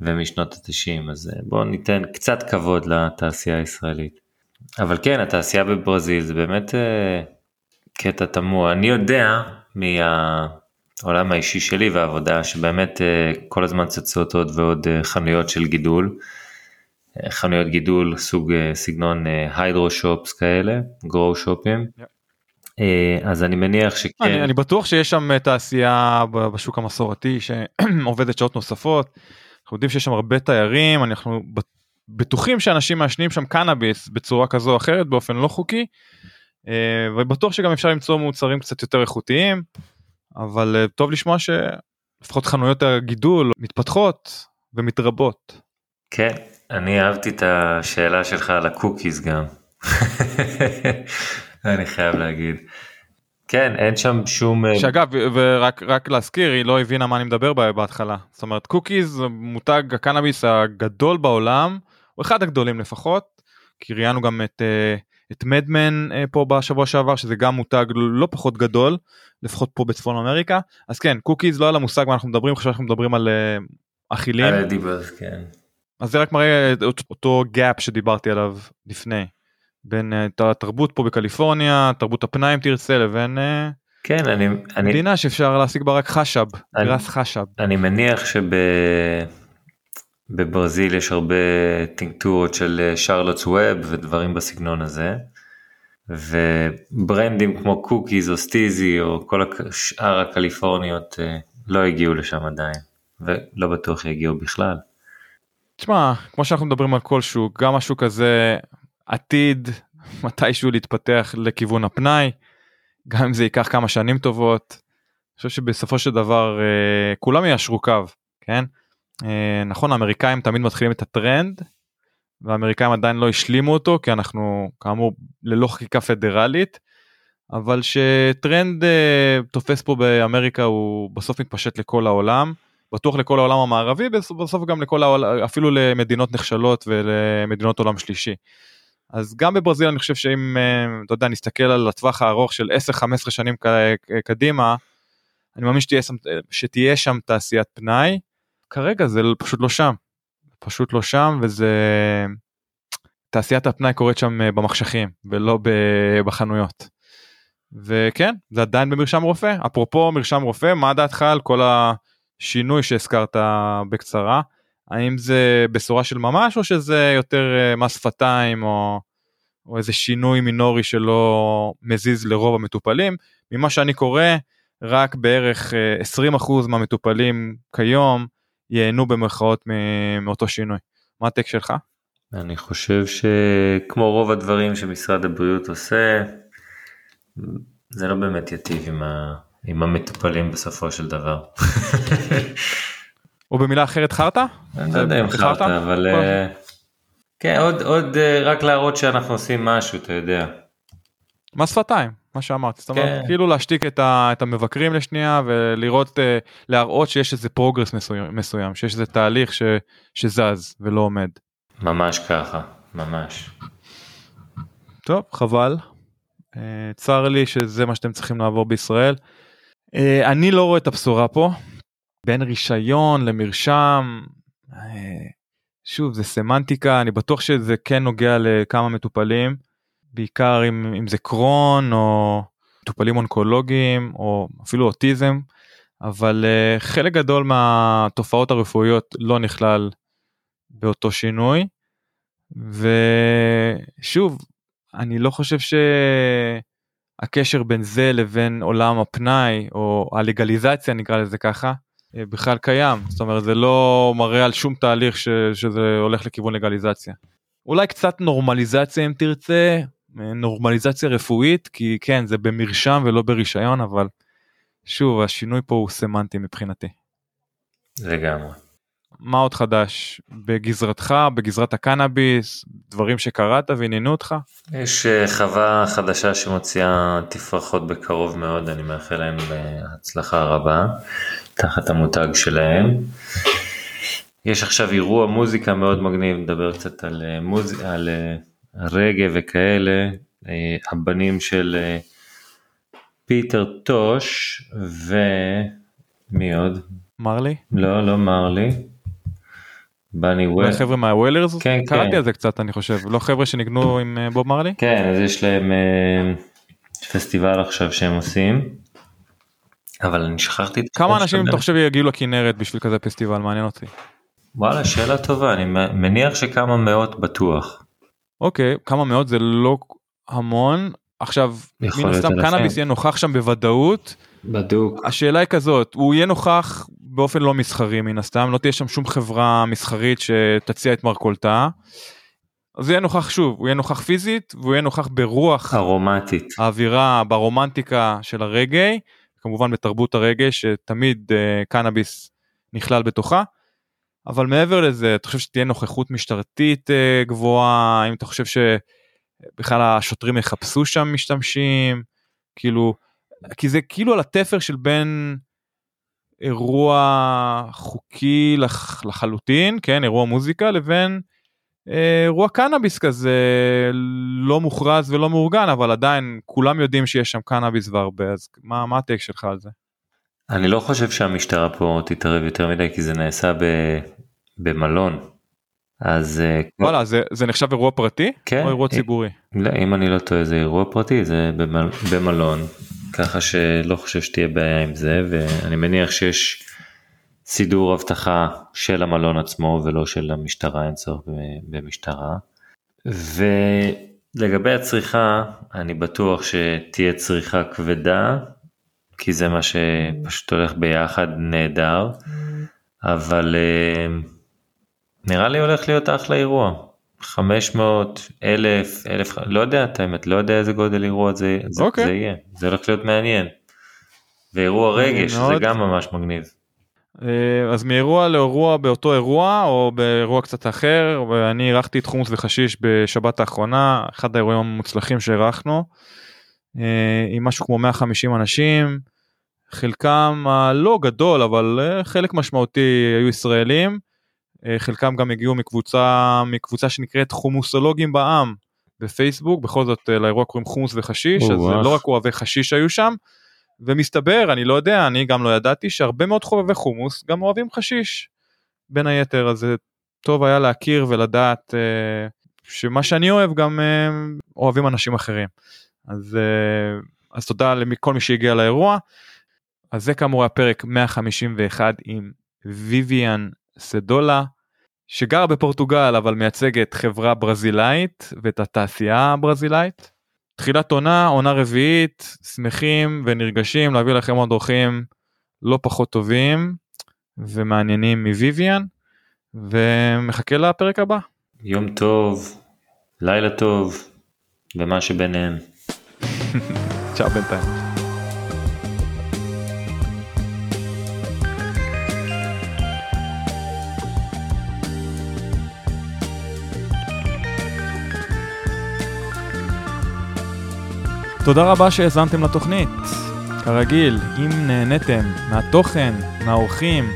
ומשנות התשעים, אז אה, בואו ניתן קצת כבוד לתעשייה הישראלית. אבל כן, התעשייה בברזיל זה באמת אה, קטע תמוה. אני יודע מהעולם האישי שלי והעבודה שבאמת כל הזמן צצות עוד ועוד חנויות של גידול. אה, חנויות גידול סוג אה, סגנון היידרו שופס כאלה, גרו שופים. Yeah. אה, אז אני מניח שכן. אני, אני בטוח שיש שם אה, תעשייה בשוק המסורתי שעובדת שעות נוספות. אנחנו יודעים שיש שם הרבה תיירים, אנחנו בטוחים שאנשים מעשנים שם קנאביס בצורה כזו או אחרת באופן לא חוקי. אה, ובטוח שגם אפשר למצוא מוצרים קצת יותר איכותיים. אבל אה, טוב לשמוע שלפחות חנויות הגידול מתפתחות ומתרבות. כן, אני אהבתי את השאלה שלך על הקוקיז גם. אני חייב להגיד. כן, אין שם שום... אה, שאגב, ורק רק להזכיר, היא לא הבינה מה אני מדבר בה בהתחלה. זאת אומרת, קוקיז זה מותג הקנאביס הגדול בעולם, הוא אחד הגדולים לפחות, כי ראיינו גם את, אה, את מדמן אה, פה בשבוע שעבר, שזה גם מותג לא פחות גדול, לפחות פה בצפון אמריקה. אז כן, קוקיז לא היה לה מושג מה אנחנו מדברים, עכשיו אנחנו מדברים על אכילים. על הדיברס, כן. אז זה רק מראה את אותו gap שדיברתי עליו לפני. בין אה, התרבות פה בקליפורניה, תרבות הפנאי אם תרצה, לבין אה, כן, אני, אני, מדינה שאפשר להשיג בה רק חשב, אני- גראס חשב. אני מניח שבברזיל יש הרבה טינקטורות של אה, שרלוטס ווב ודברים בסגנון הזה. וברנדים כמו קוקיז או סטיזי או כל שאר הקליפורניות לא הגיעו לשם עדיין ולא בטוח יגיעו בכלל. תשמע, כמו שאנחנו מדברים על כל שוק, גם השוק הזה עתיד מתישהו להתפתח לכיוון הפנאי, גם אם זה ייקח כמה שנים טובות. אני חושב שבסופו של דבר אה, כולם יישרו קו, כן? אה, נכון, האמריקאים תמיד מתחילים את הטרנד, והאמריקאים עדיין לא השלימו אותו, כי אנחנו כאמור ללא חקיקה פדרלית, אבל שטרנד אה, תופס פה באמריקה הוא בסוף מתפשט לכל העולם. בטוח לכל העולם המערבי בסוף גם לכל העולם אפילו למדינות נחשלות ולמדינות עולם שלישי. אז גם בברזיל אני חושב שאם אה, אתה יודע נסתכל על הטווח הארוך של 10-15 שנים ק- קדימה אני מאמין שתהיה שם, שתהיה שם תעשיית פנאי כרגע זה פשוט לא שם פשוט לא שם וזה תעשיית הפנאי קורית שם אה, במחשכים ולא בחנויות. וכן זה עדיין במרשם רופא אפרופו מרשם רופא מה דעתך על כל השינוי שהזכרת בקצרה האם זה בשורה של ממש או שזה יותר אה, מס שפתיים או, או איזה שינוי מינורי שלא מזיז לרוב המטופלים ממה שאני קורא רק בערך אה, 20% מהמטופלים כיום ייהנו במרכאות מאותו שינוי. מה הטק שלך? אני חושב שכמו רוב הדברים שמשרד הבריאות עושה, זה לא באמת יטיב עם, ה... עם המטופלים בסופו של דבר. או במילה אחרת חרטא? אני לא יודע אם חרטא, אבל אה, כן, עוד, עוד אה, רק להראות שאנחנו עושים משהו, אתה יודע. מס שפתיים מה שאמרתי זאת אומרת כן. כאילו להשתיק את, המבקרים לשנייה ולראות אה, להראות שיש איזה פרוגרס מסוים, שיש איזה תהליך ש, שזז ולא עומד. ממש ככה, ממש. טוב חבל. צר לי שזה מה שאתם צריכים לעבור בישראל. אה, אני לא רואה את הבשורה פה. בין רישיון למרשם. אה, שוב זה סמנטיקה אני בטוח שזה כן נוגע לכמה מטופלים. בעיקר אם, אם זה קרון או מטופלים אונקולוגיים או אפילו אוטיזם. אבל uh, חלק גדול מהתופעות הרפואיות לא נכלל באותו שינוי. ושוב אני לא חושב שהקשר בין זה לבין עולם הפנאי או הלגליזציה נקרא לזה ככה אה, בכלל קיים זאת אומרת זה לא מראה על שום תהליך ש, שזה הולך לכיוון לגליזציה. אולי קצת נורמליזציה אם תרצה אה, נורמליזציה רפואית כי כן זה במרשם ולא ברישיון אבל שוב השינוי פה הוא סמנטי מבחינתי. לגמרי. מה עוד חדש בגזרתך בגזרת הקנאביס דברים שקראת ועניינו אותך יש אה, חווה חדשה שמוציאה תפרחות בקרוב מאוד, אני מאחל להם אה, הצלחה רבה, תחת המותג שלהם. יש עכשיו אירוע מוזיקה מאוד מגניב, נדבר קצת על, אה, מוז... על אה, רגע וכאלה, אה, הבנים של אה, פיטר טוש ומי עוד? מרלי? לא, לא מרלי. בני וול. חבר'ה מהוולרס? כן, קראתי כן. על זה קצת אני חושב לא חבר'ה שניגנו עם אה, בוב מרלי? כן, אז יש להם אה, פסטיבל עכשיו שהם עושים. אבל אני שכחתי את כמה השם אנשים. אתה חושב יגיעו לכנרת בשביל כזה פסטיבל מעניין אותי. וואלה, שאלה טובה, אני מניח שכמה מאות בטוח. אוקיי כמה מאות זה לא המון עכשיו מן הסתם. קנאביס יהיה נוכח שם בוודאות בדוק. השאלה היא כזאת הוא יהיה נוכח באופן לא מסחרי מן הסתם לא תהיה שם שום חברה מסחרית שתציע את מרכולתה. אז הוא יהיה נוכח שוב הוא יהיה נוכח פיזית והוא יהיה נוכח ברוח ארומטית. האווירה ברומנטיקה של הרגעי כמובן בתרבות הרגעי שתמיד אה, קנאביס נכלל בתוכה. אבל מעבר לזה אתה חושב שתהיה נוכחות משטרתית אה, גבוהה האם אתה חושב שבכלל השוטרים יחפשו שם משתמשים כאילו כי זה כאילו על התפר של בין אירוע חוקי לח, לחלוטין, כן, אירוע מוזיקה, לבין אה, אירוע קנאביס כזה לא מוכרז ולא מאורגן, אבל עדיין כולם יודעים שיש שם קנאביס והרבה, אז מה, מה הטייק שלך על זה? אני לא חושב שהמשטרה פה תתערב יותר מדי כי זה נעשה ב, במלון. אז אה, וואלה זה, זה נחשב אירוע פרטי כן, או אירוע אה, ציבורי? לא, אם אני לא טועה זה אירוע פרטי זה במל, במלון ככה שלא חושב שתהיה בעיה עם זה ואני מניח שיש סידור אבטחה של המלון עצמו ולא של המשטרה אין צורך במשטרה. ולגבי הצריכה אני בטוח שתהיה צריכה כבדה כי זה מה שפשוט הולך ביחד נהדר אבל אה, נראה לי הולך להיות אחלה אירוע. 500, 1000, 1000, לא יודע את האמת, לא יודע איזה גודל אירוע זה, זה, אוקיי. זה יהיה, זה הולך להיות מעניין. ואירוע רגש, זה מאוד. גם ממש מגניב. אה, אז מאירוע לאירוע באותו אירוע או באירוע קצת אחר ואני אירחתי את חומוס וחשיש בשבת האחרונה אחד האירועים המוצלחים שאירחנו אה, עם משהו כמו 150 אנשים חלקם הלא גדול אבל אה, חלק משמעותי היו ישראלים אה, חלקם גם הגיעו מקבוצה מקבוצה שנקראת חומוסולוגים בעם בפייסבוק בכל זאת אה, לאירוע קוראים חומוס וחשיש אז וואו. לא רק אוהבי חשיש היו שם ומסתבר אני לא יודע אני גם לא ידעתי שהרבה מאוד חובבי חומוס גם אוהבים חשיש בין היתר אז טוב היה להכיר ולדעת אה, שמה שאני אוהב גם אה, אוהבים אנשים אחרים אז אה, אז תודה לכל מי שהגיע לאירוע. אז זה כאמור הפרק 151 עם ויvian סדולה שגרה בפורטוגל אבל מייצגת חברה ברזילאית ואת התעשייה הברזילאית. תחילת עונה, עונה רביעית, שמחים ונרגשים להביא לכם עוד אורחים לא פחות טובים ומעניינים מוויvian ומחכה לפרק הבא. יום טוב, לילה טוב, ומה שביניהם. צ'או בינתיים. תודה רבה שהאזנתם לתוכנית. כרגיל, אם נהניתם מהתוכן, מהאורחים,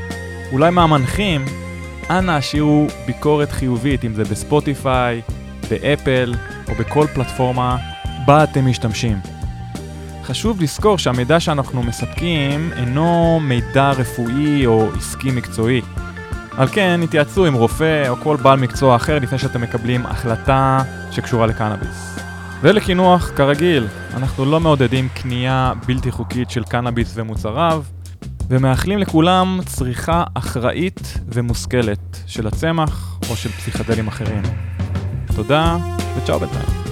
אולי מהמנחים, אנא השאירו ביקורת חיובית, אם זה בספוטיפיי, באפל או בכל פלטפורמה בה אתם משתמשים. חשוב לזכור שהמידע שאנחנו מספקים אינו מידע רפואי או עסקי מקצועי. על כן, התייעצו עם רופא או כל בעל מקצוע אחר לפני שאתם מקבלים החלטה שקשורה לקנאביס. ולקינוח, כרגיל, אנחנו לא מעודדים קנייה בלתי חוקית של קנאביס ומוצריו, ומאחלים לכולם צריכה אחראית ומושכלת של הצמח או של פסיכדלים אחרים. תודה וצ'או בינתיים.